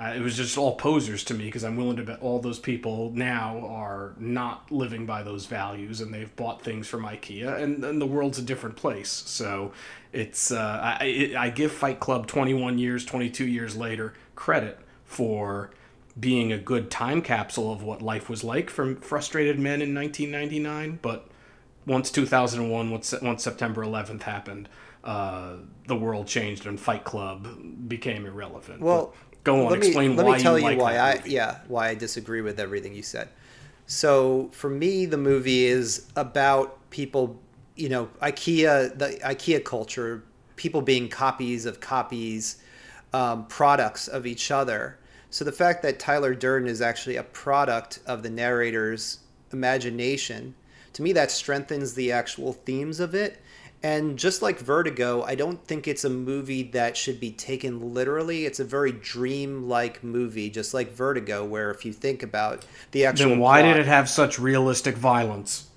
uh, it was just all posers to me because I'm willing to bet all those people now are not living by those values and they've bought things from IKEA and, and the world's a different place. So it's uh, I, it, I give Fight Club 21 years, 22 years later credit for being a good time capsule of what life was like for frustrated men in 1999. But once 2001, once, once September 11th happened, uh, the world changed and Fight Club became irrelevant. Well, Go on, let explain me, why let me tell you, you like why I movie. yeah why I disagree with everything you said. So for me, the movie is about people, you know, IKEA, the IKEA culture, people being copies of copies, um, products of each other. So the fact that Tyler Durden is actually a product of the narrator's imagination, to me, that strengthens the actual themes of it and just like Vertigo, I don't think it's a movie that should be taken literally. It's a very dream-like movie, just like Vertigo, where if you think about the actual. Then why plot, did it have such realistic violence?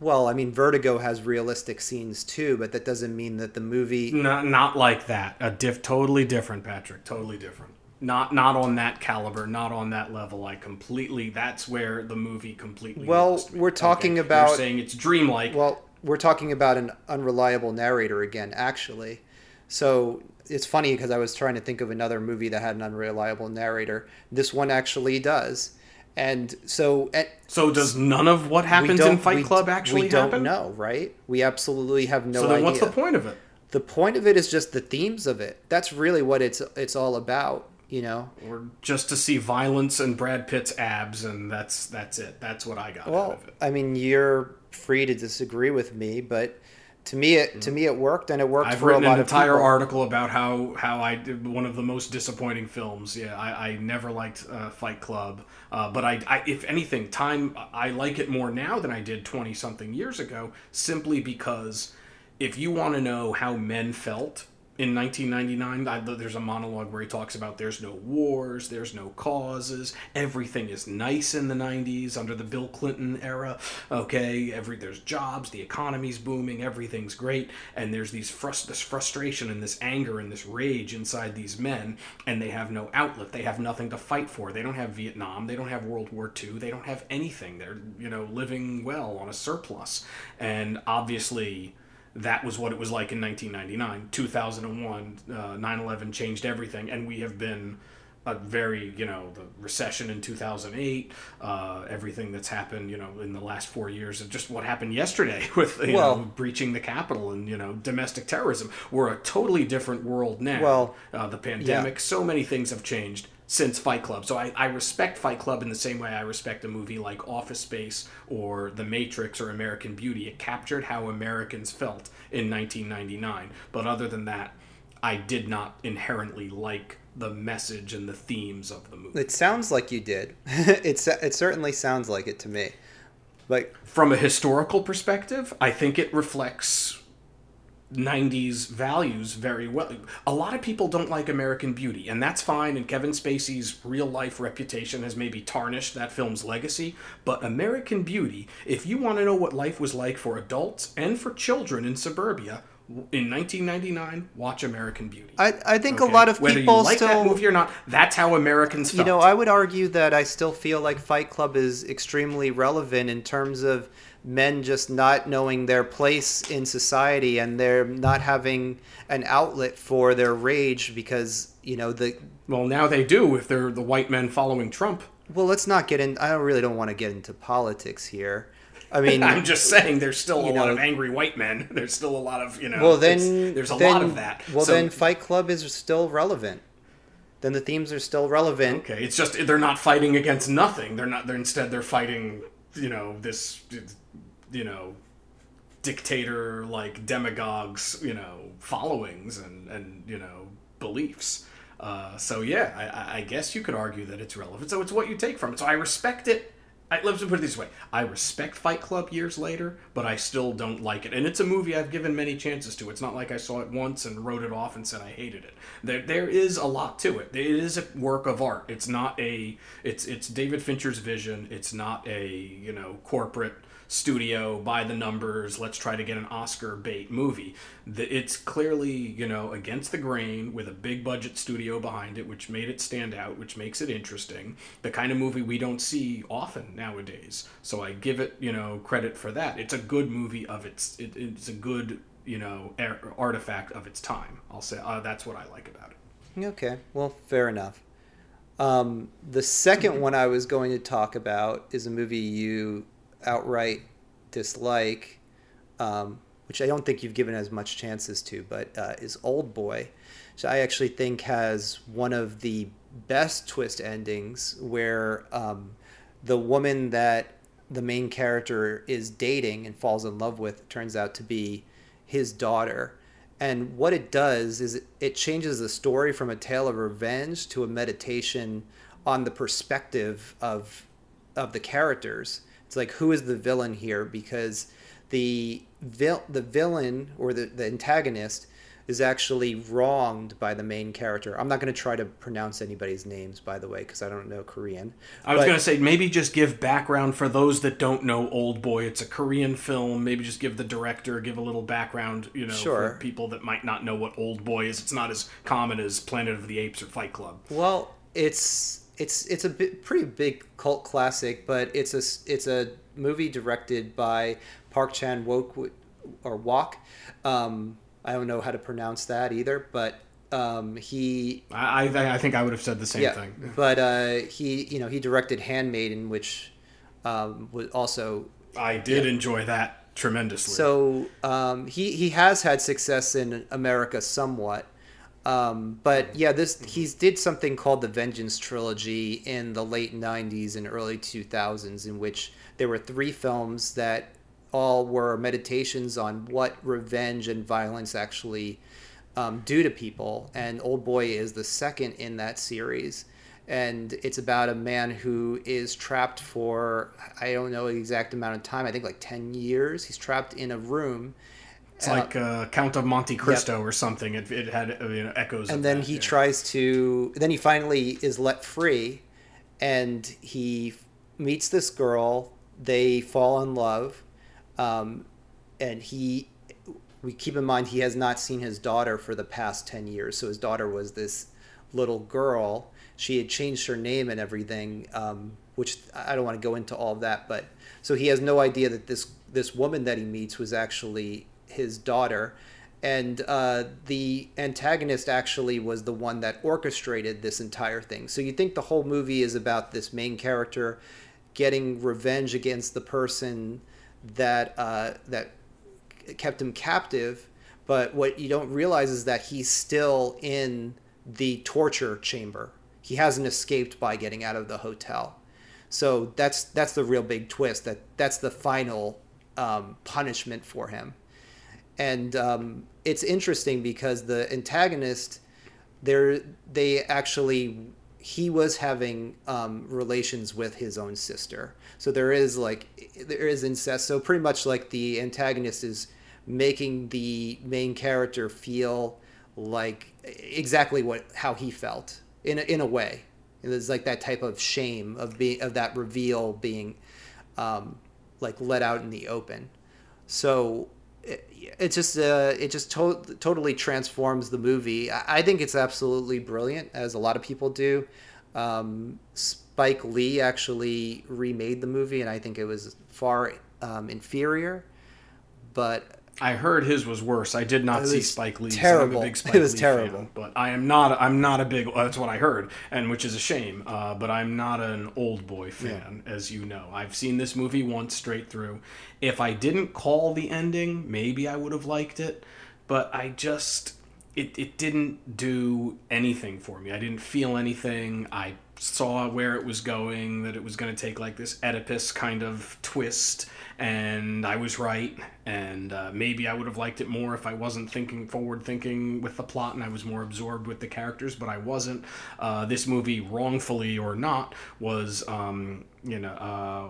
Well, I mean, Vertigo has realistic scenes too, but that doesn't mean that the movie. Not, not like that. A diff, totally different, Patrick. Totally different. Not, not on that caliber. Not on that level. I completely. That's where the movie completely. Well, we're talking okay. about. You're saying it's dreamlike. Well, we're talking about an unreliable narrator again, actually. So it's funny because I was trying to think of another movie that had an unreliable narrator. This one actually does. And so, and so does none of what happens in Fight Club actually we happen? don't know, right? We absolutely have no so then idea. what's the point of it? The point of it is just the themes of it. That's really what it's it's all about, you know. Or just to see violence and Brad Pitt's abs, and that's that's it. That's what I got well, out of it. I mean, you're free to disagree with me, but to me it to me it worked and it worked I've for a written lot an entire people. article about how how I did one of the most disappointing films. Yeah, I, I never liked uh, Fight Club, uh, but I, I if anything, time I like it more now than I did twenty something years ago, simply because if you want to know how men felt in 1999 I, there's a monologue where he talks about there's no wars there's no causes everything is nice in the 90s under the bill clinton era okay? Every there's jobs the economy's booming everything's great and there's these frust- this frustration and this anger and this rage inside these men and they have no outlet they have nothing to fight for. They don't have vietnam they don't have world war ii they don't have anything. They're you know living well on a surplus. And obviously that was what it was like in 1999 2001 uh, 9-11 changed everything and we have been a very you know the recession in 2008 uh, everything that's happened you know in the last four years and just what happened yesterday with you Well- know breaching the capitol and you know domestic terrorism. We're a totally different world now. Well, uh, the pandemic so many things have changed since Fight Club. So I, I respect Fight Club in the same way I respect a movie like Office Space or The Matrix or American Beauty. It captured how Americans felt in 1999. But other than that, I did not inherently like the message and the themes of the movie. It sounds like you did. it's it certainly sounds like it to me. Like From a historical perspective, I think it reflects 90s values very well. A lot of people don't like American Beauty, and that's fine, and Kevin Spacey's real life reputation has maybe tarnished that film's legacy. But American Beauty, if you want to know what life was like for adults and for children in suburbia, in 1999, watch American Beauty. I I think a lot of Whether people you like still that movie or not, that's how Americans felt. You know, I would argue that I still feel like Fight Club is extremely relevant in terms of men just not knowing their place in society and they're not having an outlet for their rage because, you know, the well, now they do if they're the white men following Trump. well, let's not get in I really don't want to get into politics here. I mean, I'm just saying, there's still a You lot of angry white men. There's still a lot of you know. well then there's a then- lot of that. Well, So- then Fight Club is still relevant. Then the themes are still relevant. okay, it's just they're not fighting against nothing. They're not. They're instead they're fighting. You know this. You know, dictator like demagogues. You know, followings and and you know beliefs. Uh, so yeah, I- I, I guess you could argue that it's relevant. So it's what you take from it. So I respect it. I, let's put it this way: I respect Fight Club years later, but I still don't like it. And it's a movie I've given many chances to. It's not like I saw it once and wrote it off and said I hated it. There, there is a lot to it. It is a work of art. It's not a. It's it's David Fincher's vision. It's not a you know corporate studio by the numbers let's try to get an oscar bait movie it's clearly you know against the grain with a big budget studio behind it which made it stand out which makes it interesting the kind of movie we don't see often nowadays. So i give it you know credit for that. It's a good movie of its it, it's a good you know ar- artifact of its time. I'll say uh, that's what i like about it. Okay, well, fair enough. Um, the second one I was going to talk about is a movie you outright dislike, um, which I don't think you've given as much chances to, but uh, is Old Boy, which I actually think has one of the best twist endings where um, the woman that the main character is dating and falls in love with turns out to be his daughter. And what it does is it changes the story from a tale of revenge to a meditation on the perspective of of the characters. It's like who is the villain here because the vil- the villain or the, the antagonist is actually wronged by the main character. I'm not going to try to pronounce anybody's names by the way because I don't know Korean. I was going to say maybe just give background for those that don't know Old Boy. It's a Korean film. Maybe just give the director, give a little background, you know, Sure. for people that might not know what Old Boy is. It's not as common as Planet of the Apes or Fight Club. Well, it's it's it's a bit, pretty big cult classic, but it's a it's a movie directed by Park Chan Wook or Wok. Um, I don't know how to pronounce that either, but um, he I, I, I think I would have said the same yeah, thing. but uh, he you know he directed Handmaiden, which um, was also I did enjoy that tremendously. So um, he he has had success in America somewhat, um, but yeah, this he's did something called the Vengeance trilogy in the late '90s and early 2000s, in which there were three films that all were meditations on what revenge and violence actually um, do to people. And Old Boy is the second in that series. And it's about a man who is trapped for, I don't know the exact amount of time, I think like 10 years. He's trapped in a room. It's uh, like uh, Count of Monte Cristo yep. or something. It, it had you know, echoes. And then that, he yeah. tries to. Then he finally is let free, and he meets this girl. They fall in love, um, and he we keep in mind he has not seen his daughter for the past 10 years. So his daughter was this little girl. She had changed her name and everything um, which i don't want to go into all of that but so he has no idea that this this woman that he meets was actually his daughter. And uh, the antagonist actually was the one that orchestrated this entire thing. So you think the whole movie is about this main character getting revenge against the person that uh, that kept him captive. But what you don't realize is that he's still in the torture chamber. He hasn't escaped by getting out of the hotel. So that's that's the real big twist. That that's the final um, punishment for him. And um, it's interesting because the antagonist, there they actually he was having um, relations with his own sister. So there is like there is incest. So pretty much like the antagonist is making the main character feel like exactly what how he felt in a, in a way. There's like that type of shame of being of that reveal being um, like let out in the open. So it, just uh, it just to- totally transforms the movie. I, I think it's absolutely brilliant, as a lot of people do. Um, Spike Lee actually remade the movie, and I think it was far um, inferior. But I heard his was worse. I did not see Spike Lee. Terrible. Spike it was Lee terrible. Fan, but I am not. I'm not a big. That's what I heard, and which is a shame. Uh, but I'm not an old boy fan, yeah. as you know. I've seen this movie once straight through. If I didn't call the ending, maybe I would have liked it. But I just it, it didn't do anything for me. I didn't feel anything. I saw where it was going, that it was going to take like this Oedipus kind of twist, and I was right. And uh, maybe I would have liked it more if I wasn't thinking forward thinking with the plot and I was more absorbed with the characters, but I wasn't. Uh, this movie, wrongfully or not, was, um, you know, uh,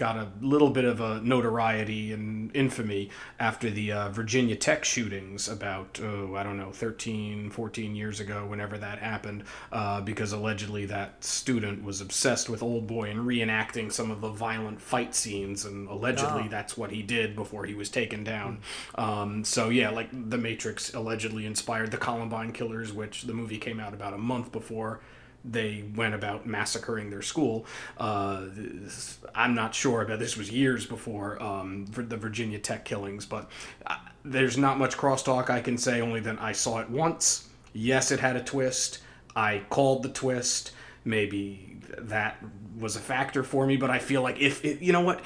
got a little bit of a notoriety and infamy after the uh, Virginia Tech shootings about, oh, I don't know, 13, 14 years ago, whenever that happened, uh, because allegedly that student was obsessed with Old Boy and reenacting some of the violent fight scenes, and allegedly oh. that's what he did before he was taken down. Um, so, yeah, like The Matrix allegedly inspired the Columbine killers, which the movie came out about a month before they went about massacring their school. Uh, I'm not sure, but this was years before um, the Virginia Tech killings. But uh, there's not much crosstalk I can say, only that I saw it once. Yes, it had a twist. I called the twist. Maybe that was a factor for me, but I feel like if it, you know what,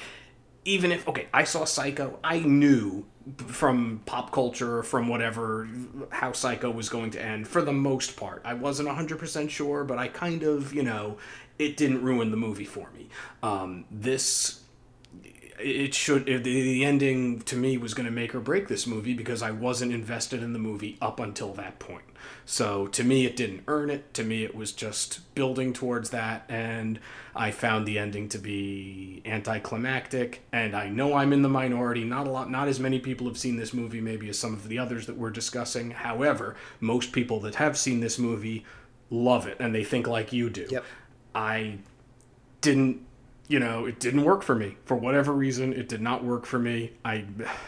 even if okay, I saw Psycho, I knew from pop culture, from whatever, how Psycho was going to end for the most part. I wasn't 100% sure, but I kind of, you know, it didn't ruin the movie for me. Um, this it should the ending to me was going to make or break this movie because I wasn't invested in the movie up until that point. So to me it didn't earn it. To me it was just building towards that and I found the ending to be anticlimactic and I know I'm in the minority. Not a lot not as many people have seen this movie maybe as some of the others that we're discussing. However, most people that have seen this movie love it and they think like you do. Yep. I didn't you know, it didn't work for me for whatever reason. It did not work for me. I,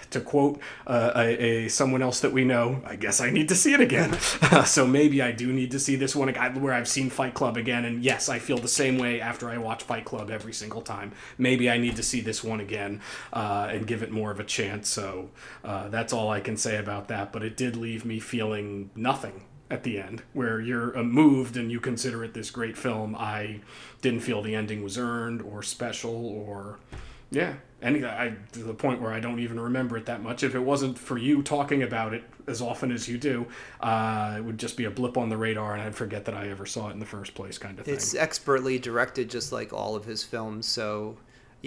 to quote uh, a, a, someone else that we know, I guess I need to see it again. so maybe I do need to see this one where I've seen Fight Club again, and yes, I feel the same way after I watch Fight Club every single time. Maybe I need to see this one again uh, and give it more of a chance. So uh, that's all I can say about that. But it did leave me feeling nothing at the end, where you're uh, moved and you consider it this great film. I didn't feel the ending was earned or special or, yeah, any I to the point where I don't even remember it that much. If it wasn't for you talking about it as often as you do, uh, it would just be a blip on the radar, and I'd forget that I ever saw it in the first place, kind of thing. It's expertly directed, just like all of his films. So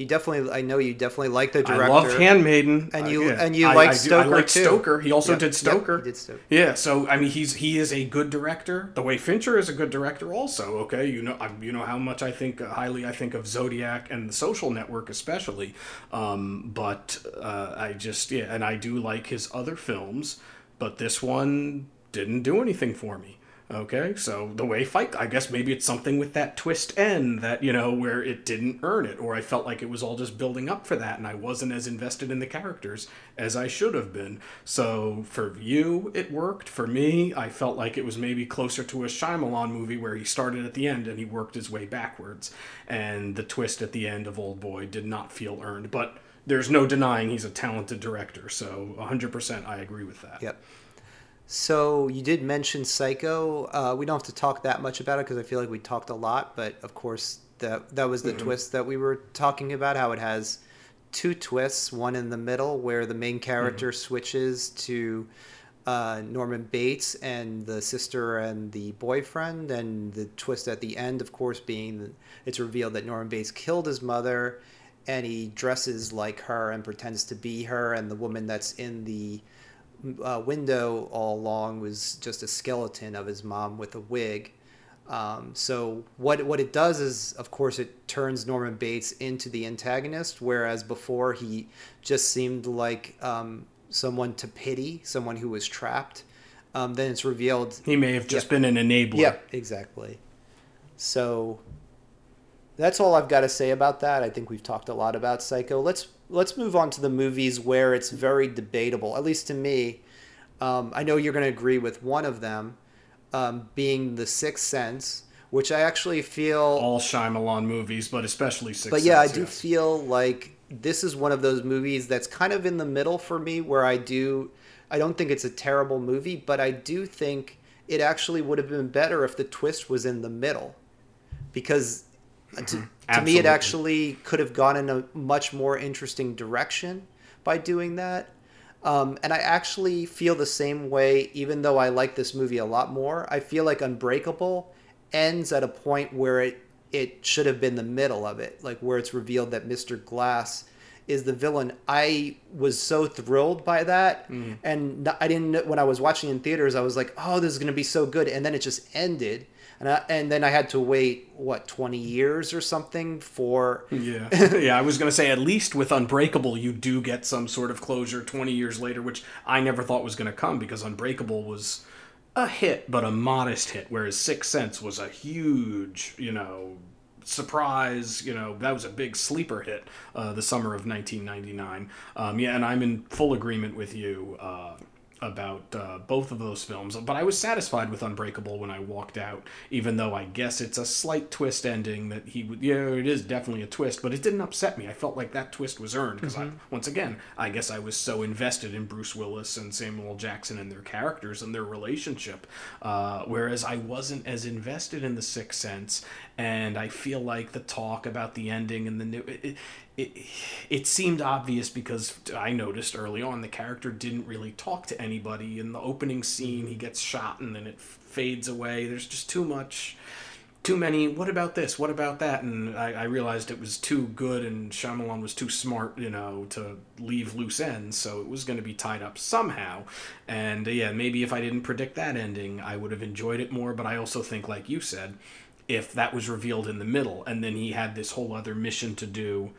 You definitely, I know you definitely like the director. I love Handmaiden, and you uh, yeah. and you I, like I Stoker I like too. Stoker. He also Yep, did yep, Stoker. he did Stoker. Yeah, so I mean, he's he is a good director. The way Fincher is a good director, also. Okay, you know, I, you know how much I think uh, highly I think of Zodiac and The Social Network, especially. Um, but uh, I just yeah, and I do like his other films, but this one didn't do anything for me. Okay, so the way fight, I guess maybe it's something with that twist end that you know where it didn't earn it, or I felt like it was all just building up for that, and I wasn't as invested in the characters as I should have been. So for you, it worked. For me, I felt like it was maybe closer to a Shyamalan movie where he started at the end and he worked his way backwards, and the twist at the end of Old Boy did not feel earned, but. There's no denying he's a talented director, so 100% I agree with that. Yep. So you did mention Psycho. Uh, we don't have to talk that much about it because I feel like we talked a lot. But of course, that that was the twist that we were talking about. How it has two twists, one in the middle where the main character switches to uh, Norman Bates and the sister and the boyfriend, and the twist at the end, of course, being it's revealed that Norman Bates killed his mother, and he dresses like her and pretends to be her, and the woman that's in the uh, window all along was just a skeleton of his mom with a wig. Um, so what what it does is, of course, it turns Norman Bates into the antagonist, whereas before he just seemed like um, someone to pity, someone who was trapped. Um, then it's revealed. He may have just been an enabler. Yeah, exactly. So that's all I've got to say about that. I think we've talked a lot about Psycho. Let's let's move on to the movies where it's very debatable, at least to me. Um, I know you're going to agree with one of them, um, being The Sixth Sense, which I actually feel. All Shyamalan movies, but especially Six But yeah, I do yes. feel like this is one of those movies that's kind of in the middle for me, where I do. I don't think it's a terrible movie, but I do think it actually would have been better if the twist was in the middle, because to, to me it actually could have gone in a much more interesting direction by doing that. Um, and I actually feel the same way, even though I like this movie a lot more. I feel like Unbreakable ends at a point where it it should have been the middle of it, like where it's revealed that Mr. Glass is the villain. I was so thrilled by that, and I didn't. know- When I was watching in theaters, I was like, "Oh, this is going to be so good," and then it just ended. And, I, and then I had to wait what twenty years or something for Yeah, yeah. I was gonna say at least with Unbreakable, you do get some sort of closure twenty years later, which I never thought was gonna come because Unbreakable was a hit, but a modest hit, whereas Sixth Sense was a huge, you know, surprise. You know, that was a big sleeper hit uh, the summer of 1999. Um, yeah, and I'm in full agreement with you. Uh, about uh, both of those films, but I was satisfied with Unbreakable when I walked out, even though I guess it's a slight twist ending that he would, yeah, it is definitely a twist, but it didn't upset me. I felt like that twist was earned because I, once again, I guess I was so invested in Bruce Willis and Samuel Jackson and their characters and their relationship, uh, whereas I wasn't as invested in The Sixth Sense, and I feel like the talk about the ending and the new. It, it, it, seemed obvious because I noticed early on the character didn't really talk to anybody. In the opening scene, he gets shot and then it fades away. There's just too much, too many. What about this? What about that? And I, I realized it was too good, and Shyamalan was too smart, you know, to leave loose ends. So it was going to be tied up somehow. And uh, yeah, maybe if I didn't predict that ending, I would have enjoyed it more. But I also think, like you said, if that was revealed in the middle, and then he had this whole other mission to do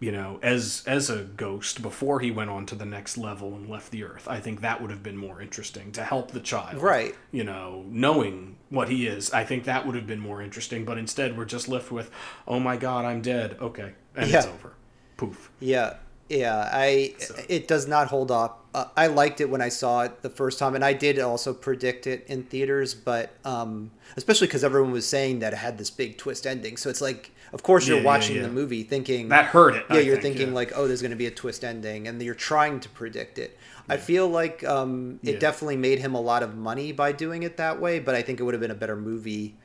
you know, as as a ghost before he went on to the next level and left the earth. I think that would have been more interesting to help the child. Right. You know, knowing what he is, I think that would have been more interesting. But instead, we're just left with, "Oh my God, I'm dead." Okay, and it's over. Poof. Yeah, yeah. I it does not hold up. Uh, I liked it when I saw it the first time, and I did also predict it in theaters. But um, especially because everyone was saying that it had this big twist ending, so it's like, of course, you're Yeah, yeah, watching yeah. the movie thinking That hurt it. Yeah, I you're think, thinking yeah. like, oh, there's going to be a twist ending, and you're trying to predict it. I feel like um, it Yeah. definitely made him a lot of money by doing it that way, but I think it would have been a better movie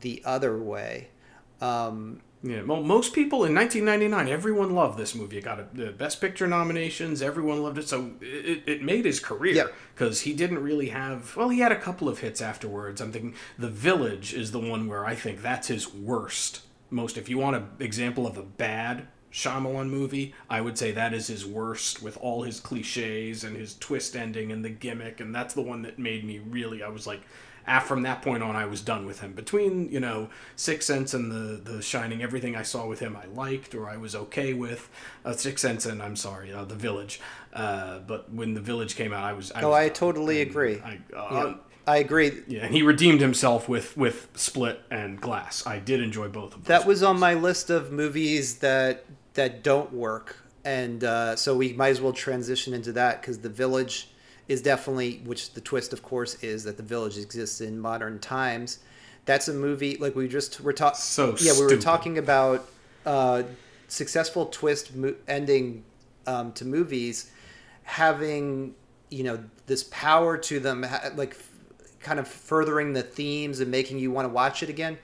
the other way. Um, Yeah, well, most people in 1999, everyone loved this movie. It got a, the Best Picture nominations. Everyone loved it, so it, it made his career because he didn't really have. Well, he had a couple of hits afterwards. I'm thinking The Village is the one where I think that's his worst. Most, if you want an example of a bad Shyamalan movie, I would say that is his worst with all his cliches and his twist ending and the gimmick, and that's the one that made me really. I was like, after from that point on, I was done with him. Between you know Sixth Sense and the the Shining, everything I saw with him, I liked or I was okay with. Uh, Sixth Sense and I'm sorry, uh, The Village. Uh, but when The Village came out, I was. I oh, was I totally agree. I, uh, yeah, I agree. Yeah, and he redeemed himself with with Split and Glass. I did enjoy both of those. That was on my list of movies that that don't work, and uh, so we might as well transition into that because The Village is definitely, which the twist, of course, is that the village exists in modern times. That's a movie like we just were talking. So yeah, we were stupid. talking about uh, successful twist mo- ending um, to movies having you know this power to them, like kind of furthering the themes and making you want to watch it again.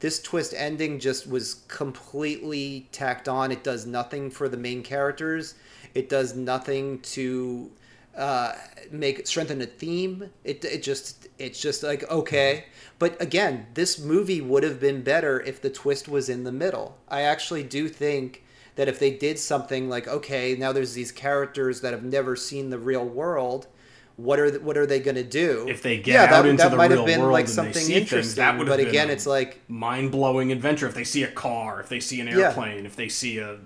This twist ending just was completely tacked on. It does nothing for the main characters. It does nothing to uh, make strengthen a theme. It it just it's just like okay, but again, this movie would have been better if the twist was in the middle. I actually do think that if they did something like okay, now there's these characters that have never seen the real world. What are what are they going to do? If they get out into the might real have been world like something things, interesting. that would have but been again, it's like mind blowing adventure. If they see a car, if they see an Yeah. airplane, if they see a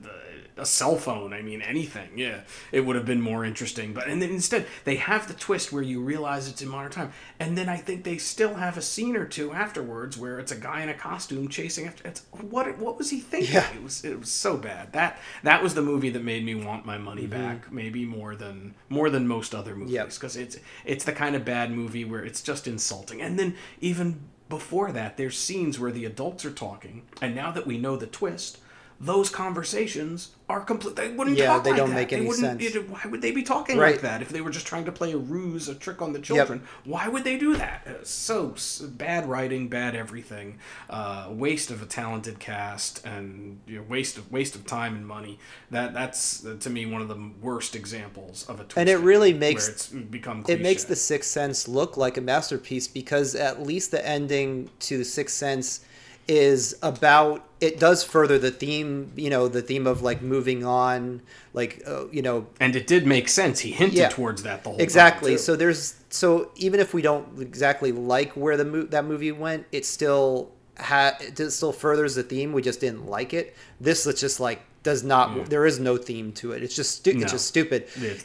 a cell phone, I mean anything, yeah, it would have been more interesting. But and then instead they have the twist where you realize it's in modern time, and then I think they still have a scene or two afterwards where it's a guy in a costume chasing after. It's what what was he thinking? Yeah. It was it was so bad. That that was the movie that made me want my money Mm-hmm. back, maybe more than more than most other movies, Yep. because it's it's the kind of bad movie where it's just insulting. And then even before that, there's scenes where the adults are talking, and now that we know the twist, those conversations are complete. They wouldn't Yeah, talk they like don't that. make They any sense. it- why would they be talking Right. like that if they were just trying to play a ruse, a trick on the children? Why would they do that? Uh, So bad writing, bad everything, uh, waste of a talented cast, and you know, waste of waste of time and money. That that's uh, to me one of the worst examples of a twist. And it really makes- it's become it makes the Sixth Sense look like a masterpiece because at least the ending to the Sixth Sense is about it does further the theme you know the theme of like moving on like uh, you know. And it did make sense. He hinted Yeah. towards that the whole exactly. so there's so even if we don't exactly like where the mo- that movie went it still ha- it still furthers the theme. We just didn't like it. This is just like does not there is no theme to it. It's just stu- No. it's just stupid. Yeah, it's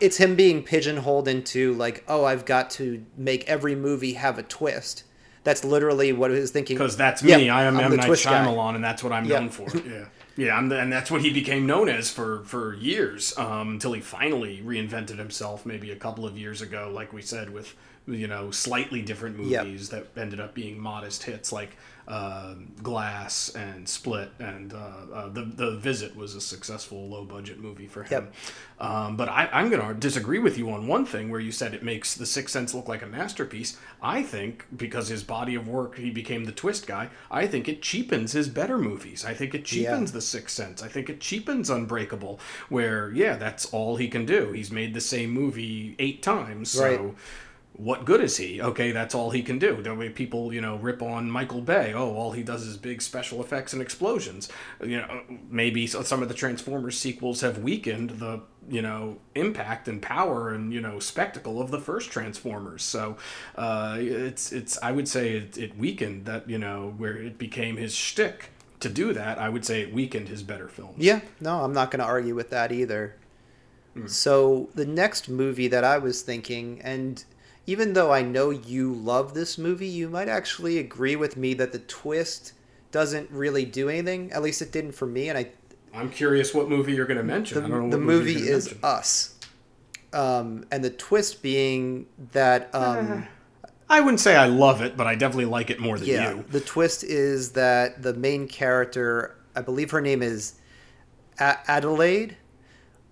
it's him being pigeonholed into like oh i've got to make every movie have a twist that's literally what he was thinking because that's Yeah, me. I am I'm M Night twist guy. Shyamalan, and that's what I'm Yeah. known for. Yeah, yeah, I'm the, and that's what he became known as for for years um, until he finally reinvented himself. Maybe a couple of years ago, like we said, with you know slightly different Yep. movies that ended up being modest hits, like uh, Glass and Split, and uh, uh, the the Visit was a successful low budget movie for him. Yep. Um, but I, I'm going to disagree with you on one thing where you said it makes The Sixth Sense look like a masterpiece. I think because his body of work, he became the twist guy. I think it cheapens his better movies. I think it cheapens The Sixth Sense. I think it cheapens Unbreakable, where yeah, that's all he can do. He's made the same movie eight times, so. Right. What good is he? Okay, that's all he can do. The way people, you know, rip on Michael Bay. Oh, all he does is big special effects and explosions. You know, maybe some of the Transformers sequels have weakened the, you know, impact and power and you know spectacle of the first Transformers. So, uh, it's it's. I would say it, it weakened that you know where it became his shtick to do that. I would say it weakened his better films. Yeah, no, I'm not going to argue with that either. Hmm. So the next movie that I was thinking, and even though I know you love this movie, you might actually agree with me that the twist doesn't really do anything. At least it didn't for me. And I, I'm curious what movie you're going to mention. the, I don't know the what movie is mention. Us, um, and the twist being that. Um, I wouldn't say I love it, but I definitely like it more than Yeah, you. the twist is that the main character, I believe her name is A- Adelaide.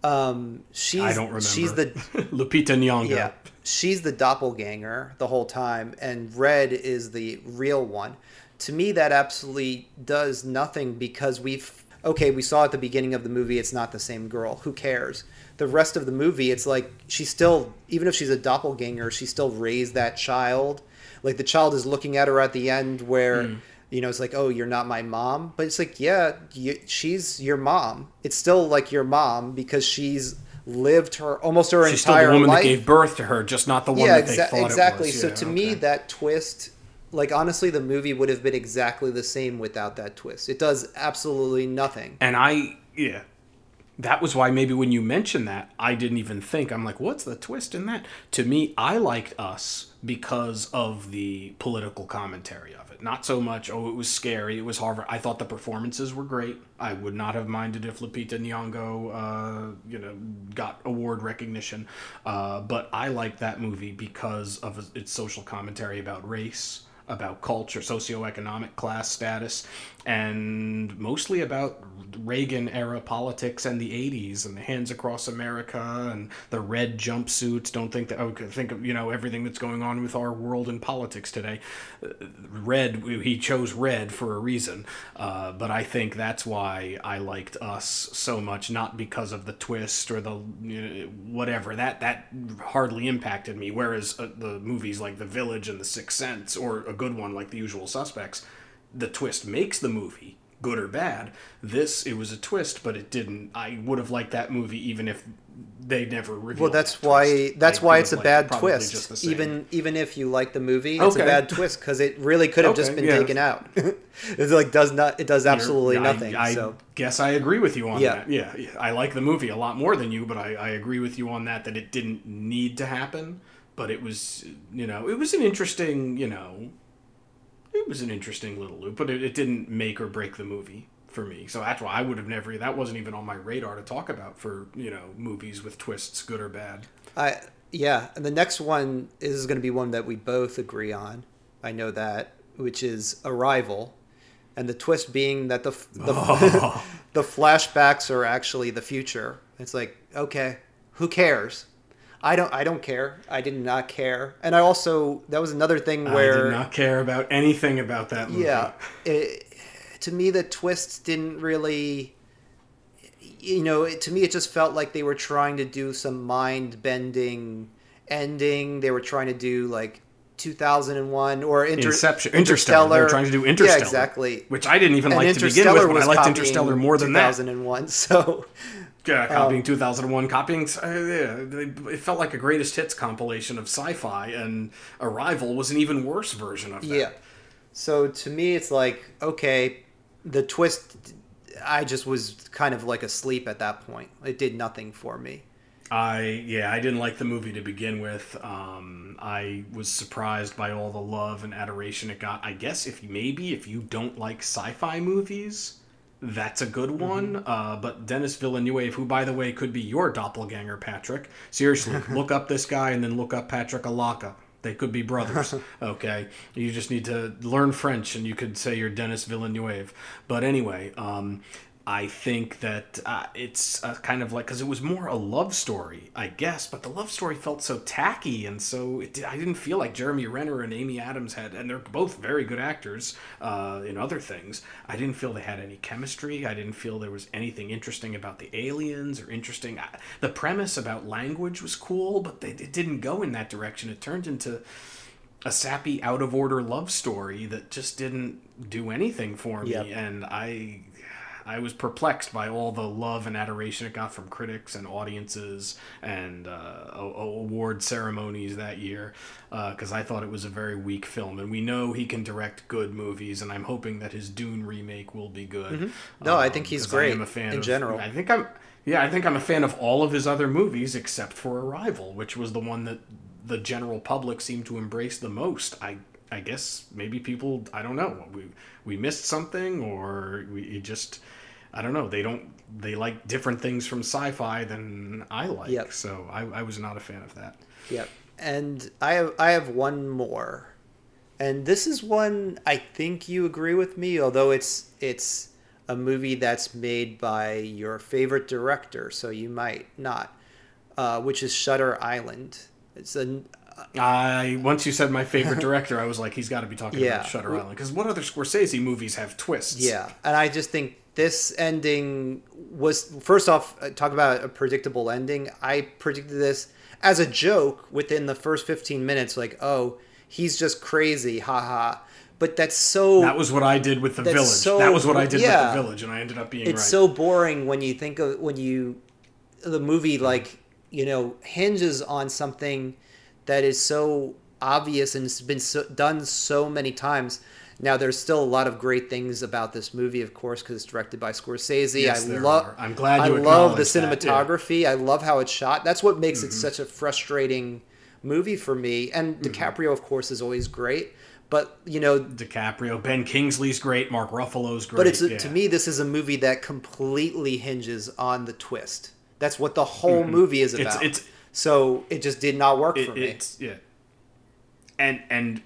Um, she's I don't remember. she's the Lupita Nyong'o. yeah she's the doppelganger the whole time, and Red is the real one. To me, that absolutely does nothing because we've okay. We saw at the beginning of the movie it's not the same girl. Who cares? The rest of the movie, it's like she's still even if she's a doppelganger, she still raised that child. Like the child is looking at her at the end where. Hmm. you know, it's like, oh, you're not my mom, but it's like, yeah, you, she's your mom. It's still like your mom because she's lived her almost her She's still the woman life. that gave birth to her, just not the one yeah, that they exa- thought exactly. it was. So Yeah, to me, that twist, like honestly, the movie would have been exactly the same without that twist. It does absolutely nothing. And I, yeah, that was why maybe when you mentioned that, I didn't even think. I'm like, what's the twist in that? To me, I liked Us because of the political commentary. Not so much, oh, it was scary, it was Harvard. I thought the performances were great. I would not have minded if Lupita Nyong'o, uh, you know, got award recognition. Uh, but I liked that movie because of its social commentary about race about culture, socioeconomic class status, and mostly about Reagan era politics and the 80s and the hands across America and the red jumpsuits. Don't think that, oh, think of, you know, everything that's going on with our world and politics today. Uh, Red, he chose red for a reason. Uh, but I think that's why I liked Us so much, not because of the twist or the you know, whatever. That, that hardly impacted me. Whereas uh, the movies like The Village and The Sixth Sense, or a good one like The Usual Suspects, the twist makes the movie good or bad. This it was a twist, but it didn't. I would have liked that movie even if they never revealed. Well, that's that why that's I why it's a it bad the twist. Even even if you like the movie, it's Okay. a bad twist because it really could have just been yeah. taken out. it's like does not it does absolutely I- nothing. I, so guess I agree with you on Yeah. that. Yeah, yeah, I like the movie a lot more than you, but I, I agree with you on that that it didn't need to happen. But it was, you know, it was an interesting, you know, it was an interesting little loop, but it, it didn't make or break the movie for me. So that's why I would have never. That wasn't even on my radar to talk about for you know movies with twists, good or bad. I yeah, and the next one is going to be one that we both agree on. I know that, which is Arrival, and the twist being that the the, Oh. the flashbacks are actually the future. It's like okay, who cares? I don't. I don't care. I did not care, and I also that was another thing where I did not care about anything about that movie. yeah, it, to me the twists didn't really. You know, it, to me it just felt like they were trying to do some mind bending ending. They were trying to do like 2001 or Inter- Inception, Interstellar. They were trying to do Interstellar. Yeah, exactly. Which I didn't even And like to begin with, but I liked Interstellar more than that. 2001. So Yeah, Um, copying 2001, copying. Uh, yeah, it felt like a greatest hits compilation of sci-fi, and Arrival was an even worse version of that. Yeah. So to me, it's like okay, the twist. I just was kind of like asleep at that point. It did nothing for me. I yeah, I didn't like the movie to begin with. Um, I was surprised by all the love and adoration it got. I guess if maybe if you don't like sci-fi movies, that's a good one. Uh, but Denis Villeneuve, who by the way could be your doppelganger, Patrick. Seriously, look up this guy and then look up Patrick Alaka. They could be brothers. Okay, you just need to learn French, and you could say you're Denis Villeneuve. But anyway, um, I think that uh, it's uh, kind of like because it was more a love story, I guess, but the love story felt so tacky, and so it, I didn't feel like Jeremy Renner and Amy Adams had, and they're both very good actors uh, in other things. I didn't feel they had any chemistry. I didn't feel there was anything interesting about the aliens or interesting. I, the premise about language was cool, but they, it didn't go in that direction. It turned into a sappy, out of order love story that just didn't do anything for me, Yep. and I. I was perplexed by all the love and adoration it got from critics and audiences and uh, award ceremonies that year because I thought it was a very weak film. And we know he can direct good movies, and I'm hoping that his Dune remake will be good. Mm-hmm. No, I think he's great I am a fan in of- general. I think I'm. Yeah, I think I'm a fan of all of his other movies except for Arrival, which was the one that the general public seemed to embrace the most. I I guess maybe people I don't know we we missed something or we it just I don't know they don't they like different things from sci-fi than I like. Yep. So I, I was not a fan of that. Yep. And I have I have one more. And this is one I think you agree with me, although it's it's a movie that's made by your favorite director, so you might not. Uh, which is Shutter Island. It's a I once you said my favorite director, I was like, he's got to be talking Yeah. about Shutter Island because what other Scorsese movies have twists? Yeah, and I just think this ending was first off uh, talk about a predictable ending. I predicted this as a joke within the first 15 minutes like, "Oh, he's just crazy, haha." but that's so That was what I did with the village. so- that was what I did yeah. with the village, and I ended up being it's right. so boring when you think of when you the movie like you know hinges on something that is so obvious and it's been so, done so many times now there's still a lot of great things about this movie of course because it's directed by scorsese Yes, i love. I'm glad i love the acknowledged that, yeah. Mm-hmm. cinematography i love how it's shot that's what makes it such a frustrating movie for me and dicaprio of course is always great but you know DiCaprio, Ben Kingsley's great, Mark Ruffalo's great. but it's yeah. to me, this is a movie that completely hinges on the twist. That's what the whole movie is Mm-hmm. It's- about. it's- so it just did not work It- for me. it's yeah, and and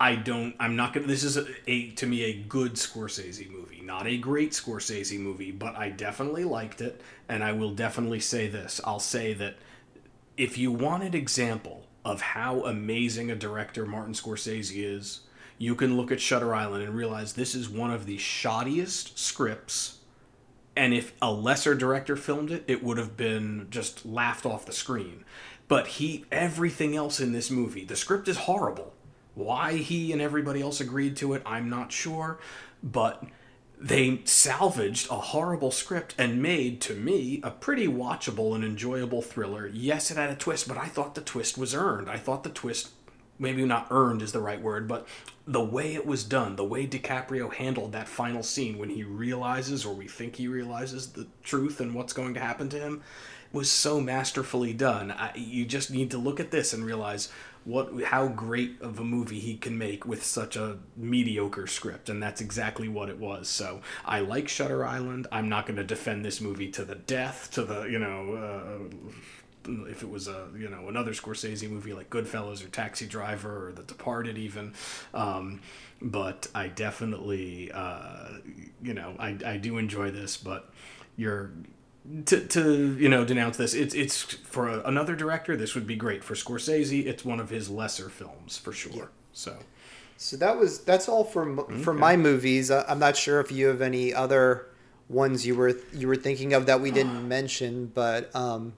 I don't. I'm not gonna. This is a, a to me a good Scorsese movie, not a great Scorsese movie, but I definitely liked it, and I will definitely say this. I'll say that if you want an example of how amazing a director Martin Scorsese is, you can look at Shutter Island and realize this is one of the shoddiest scripts. And if a lesser director filmed it, it would have been just laughed off the screen. But he, everything else in this movie, the script is horrible. Why he and everybody else agreed to it, I'm not sure. But they salvaged a horrible script and made, to me, a pretty watchable and enjoyable thriller. Yes, it had a twist, but I thought the twist was earned. I thought the twist, maybe not earned is the right word, but the way it was done, the way DiCaprio handled that final scene when he realizes, or we think he realizes, the truth and what's going to happen to him, was so masterfully done. I, you just need to look at this and realize what how great of a movie he can make with such a mediocre script and that's exactly what it was so i like shutter island i'm not going to defend this movie to the death to the you know uh, if it was a you know another scorsese movie like goodfellas or taxi driver or the departed even. Um, but i definitely uh, you know I, I do enjoy this but you're to, to you know denounce this it's it's for a, another director this would be great. For Scorsese it's one of his lesser films for sure. So. So that was that's all for for my movies. I, I'm not sure if you have any other ones you were you were thinking of that we didn't mention, but um,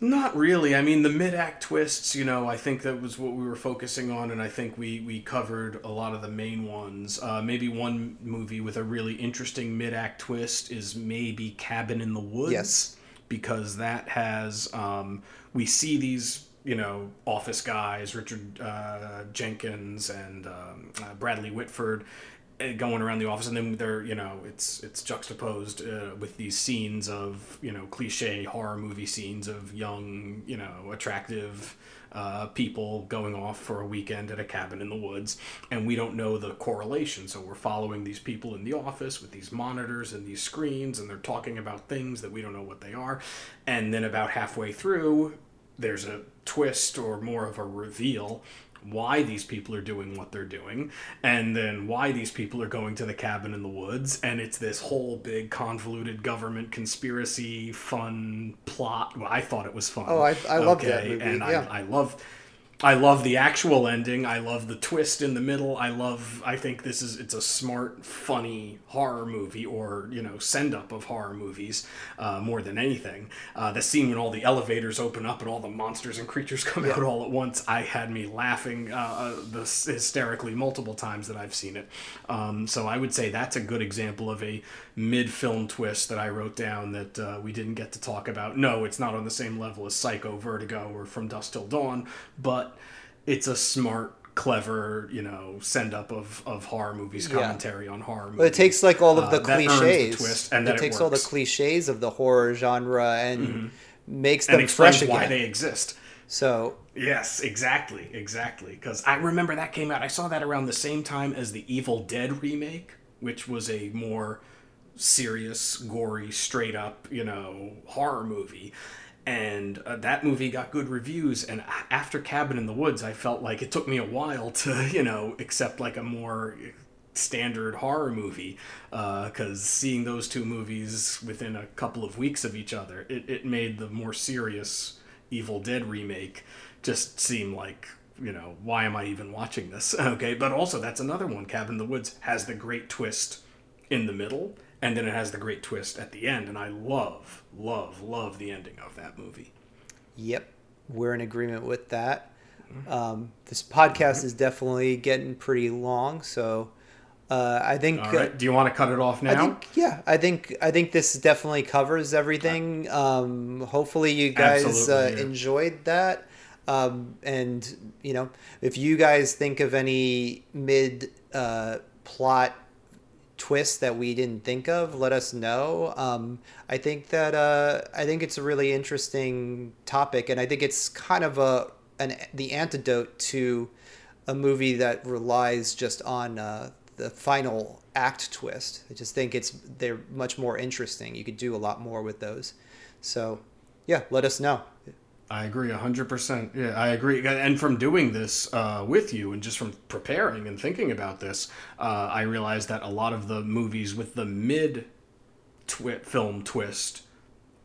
Not really. I mean, the mid-act twists, you know, I think that was what we were focusing on, and I think we we covered a lot of the main ones. Uh, maybe one movie with a really interesting mid-act twist is maybe Cabin in the Woods. Yes. Because that has um, we see these you know office guys, Richard uh, Jenkins and um, uh, Bradley Whitford going around the office and then they're you know it's it's juxtaposed uh, with these scenes of you know cliche horror movie scenes of young you know attractive uh, people going off for a weekend at a cabin in the woods and we don't know the correlation. So we're following these people in the office with these monitors and these screens and they're talking about things that we don't know what they are. And then about halfway through there's a twist or more of a reveal why these people are doing what they're doing and then why these people are going to the cabin in the woods and it's this whole big convoluted government conspiracy fun plot. Well, i thought it was fun. Oh, I- I loved that movie, and yeah. I, I love I love the actual ending. I love the twist in the middle. I love. I think this is it's a smart, funny horror movie, or you know, send up of horror movies uh, more than anything. Uh, the scene when all the elevators open up and all the monsters and creatures come out all at once, I had me laughing uh, uh, this hysterically multiple times that I've seen it. Um, so I would say that's a good example of a mid-film twist that I wrote down that uh, we didn't get to talk about. No, it's not on the same level as Psycho, Vertigo, or From Dusk Till Dawn, but it's a smart, clever, you know, send up of, of horror movies, Yeah. commentary on horror movies. But it takes like all of Uh, the that earns the cliches. twist, and it that it takes all the cliches of the horror genre and makes them explains fresh why they exist. So Yes, exactly, exactly. Because I remember that came out. I saw that around the same time as the Evil Dead remake, which was a more serious, gory, straight up, you know, horror movie. And uh, that movie got good reviews. And after Cabin in the Woods, I felt like it took me a while to, you know, accept like a more standard horror movie because seeing those two movies within a couple of weeks of each other it, it made the more serious evil dead remake just seem like you know why am i even watching this okay but also that's another one cabin in the woods has the great twist in the middle and then it has the great twist at the end and i love love love the ending of that movie Yep, we're in agreement with that. Um, this podcast is definitely getting pretty long, so Uh, I think. Right. Do you want to cut it off now? I think, yeah, I think I think this definitely covers everything. Um, hopefully, you guys uh, yeah. enjoyed that. Um, and you know, if you guys think of any mid uh, plot twists that we didn't think of, let us know. Um, I think that uh, I think it's a really interesting topic, and I think it's kind of a an the antidote to a movie that relies just on uh, the final act twist. I just think it's they're much more interesting. You could do a lot more with those. So, yeah, let us know. I agree 100%. Yeah, I agree. And from doing this uh, with you and just from preparing and thinking about this, uh, I realized that a lot of the movies with the mid film twist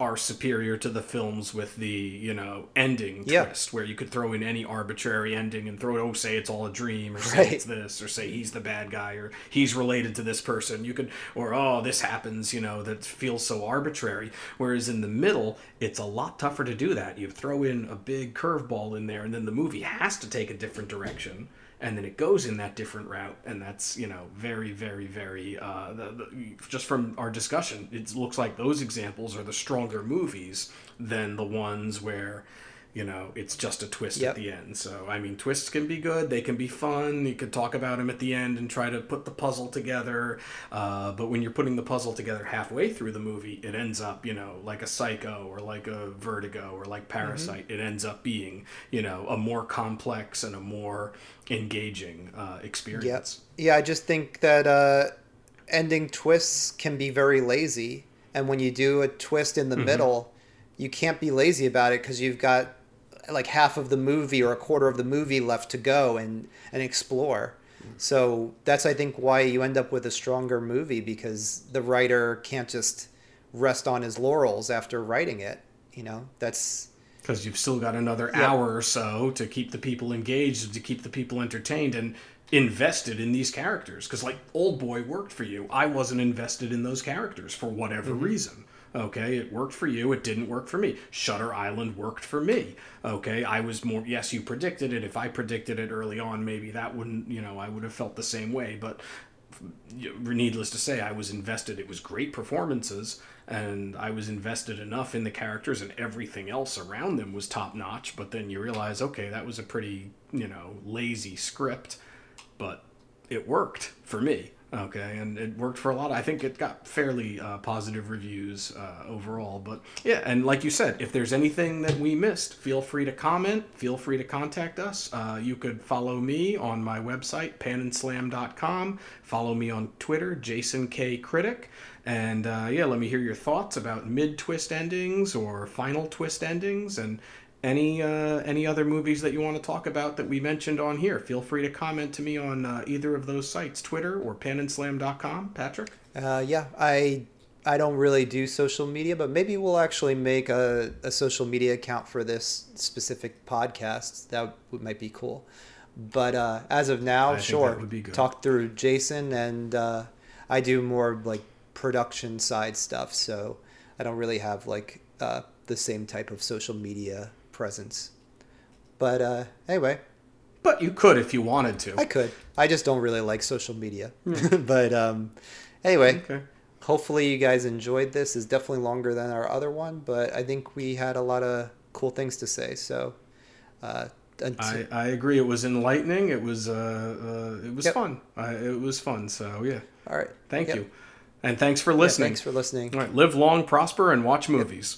are superior to the films with the, you know, ending Yeah. twist, where you could throw in any arbitrary ending and throw it, oh, say it's all a dream, or say Right. it's this, or say he's the bad guy, or he's related to this person. You could, or oh, this happens, you know, that feels so arbitrary. Whereas in the middle, it's a lot tougher to do that. You throw in a big curveball in there, and then the movie has to take a different direction. And then it goes in that different route, and that's you know very, very, very. Uh, the, the, just from our discussion, it looks like those examples are the stronger movies than the ones where you know it's just a twist Yep. at the end. So i mean twists can be good they can be fun you could talk about them at the end and try to put the puzzle together uh, but when you're putting the puzzle together halfway through the movie it ends up you know like a psycho or like a vertigo or like parasite it ends up being you know a more complex and a more engaging uh, experience. Yeah, I just think that uh, ending twists can be very lazy, and when you do a twist in the middle, you can't be lazy about it because you've got like half of the movie or a quarter of the movie left to go and and explore. So that's I think why you end up with a stronger movie because the writer can't just rest on his laurels after writing it. You know, that's because you've still got another Yeah. hour or so to keep the people engaged to keep the people entertained and invested in these characters because like old boy worked for you i wasn't invested in those characters for whatever mm-hmm. reason okay it worked for you it didn't work for me shutter island worked for me okay i was more yes you predicted it if i predicted it early on maybe that wouldn't you know i would have felt the same way but needless to say, I was invested. It was great performances, and I was invested enough in the characters, and everything else around them was top notch. But then you realize, okay, that was a pretty, you know, lazy script, but it worked for me. Okay, and it worked for a lot. I think it got fairly uh, positive reviews uh, overall. But yeah, and like you said, if there's anything that we missed, feel free to comment. Feel free to contact us. Uh, you could follow me on my website, pananslam.com. Follow me on Twitter, Jason K. Critic. And uh, yeah, let me hear your thoughts about mid twist endings or final twist endings and any uh, any other movies that you want to talk about that we mentioned on here. Feel free to comment to me on uh, either of those sites, Twitter or pananslam.com. Patrick? Uh, yeah, I I don't really do social media, but maybe we'll actually make a, a social media account for this specific podcast. That would, might be cool. But uh, as of now, I sure, would be good. talk through Jason, and uh, I do more like production side stuff, so I don't really have like uh, the same type of social media presence. But uh, anyway, But you could if you wanted to. I could. I just don't really like social media. but um, anyway, Okay. hopefully you guys enjoyed this. It's definitely longer than our other one, but I think we had a lot of cool things to say. So, uh, until, I, I agree. It was enlightening. It was uh, uh it was Yep. fun. I, it was fun. So yeah, all right. thank Yep. you, and thanks for Yeah, listening. thanks for listening. All right, live long, prosper, and watch movies.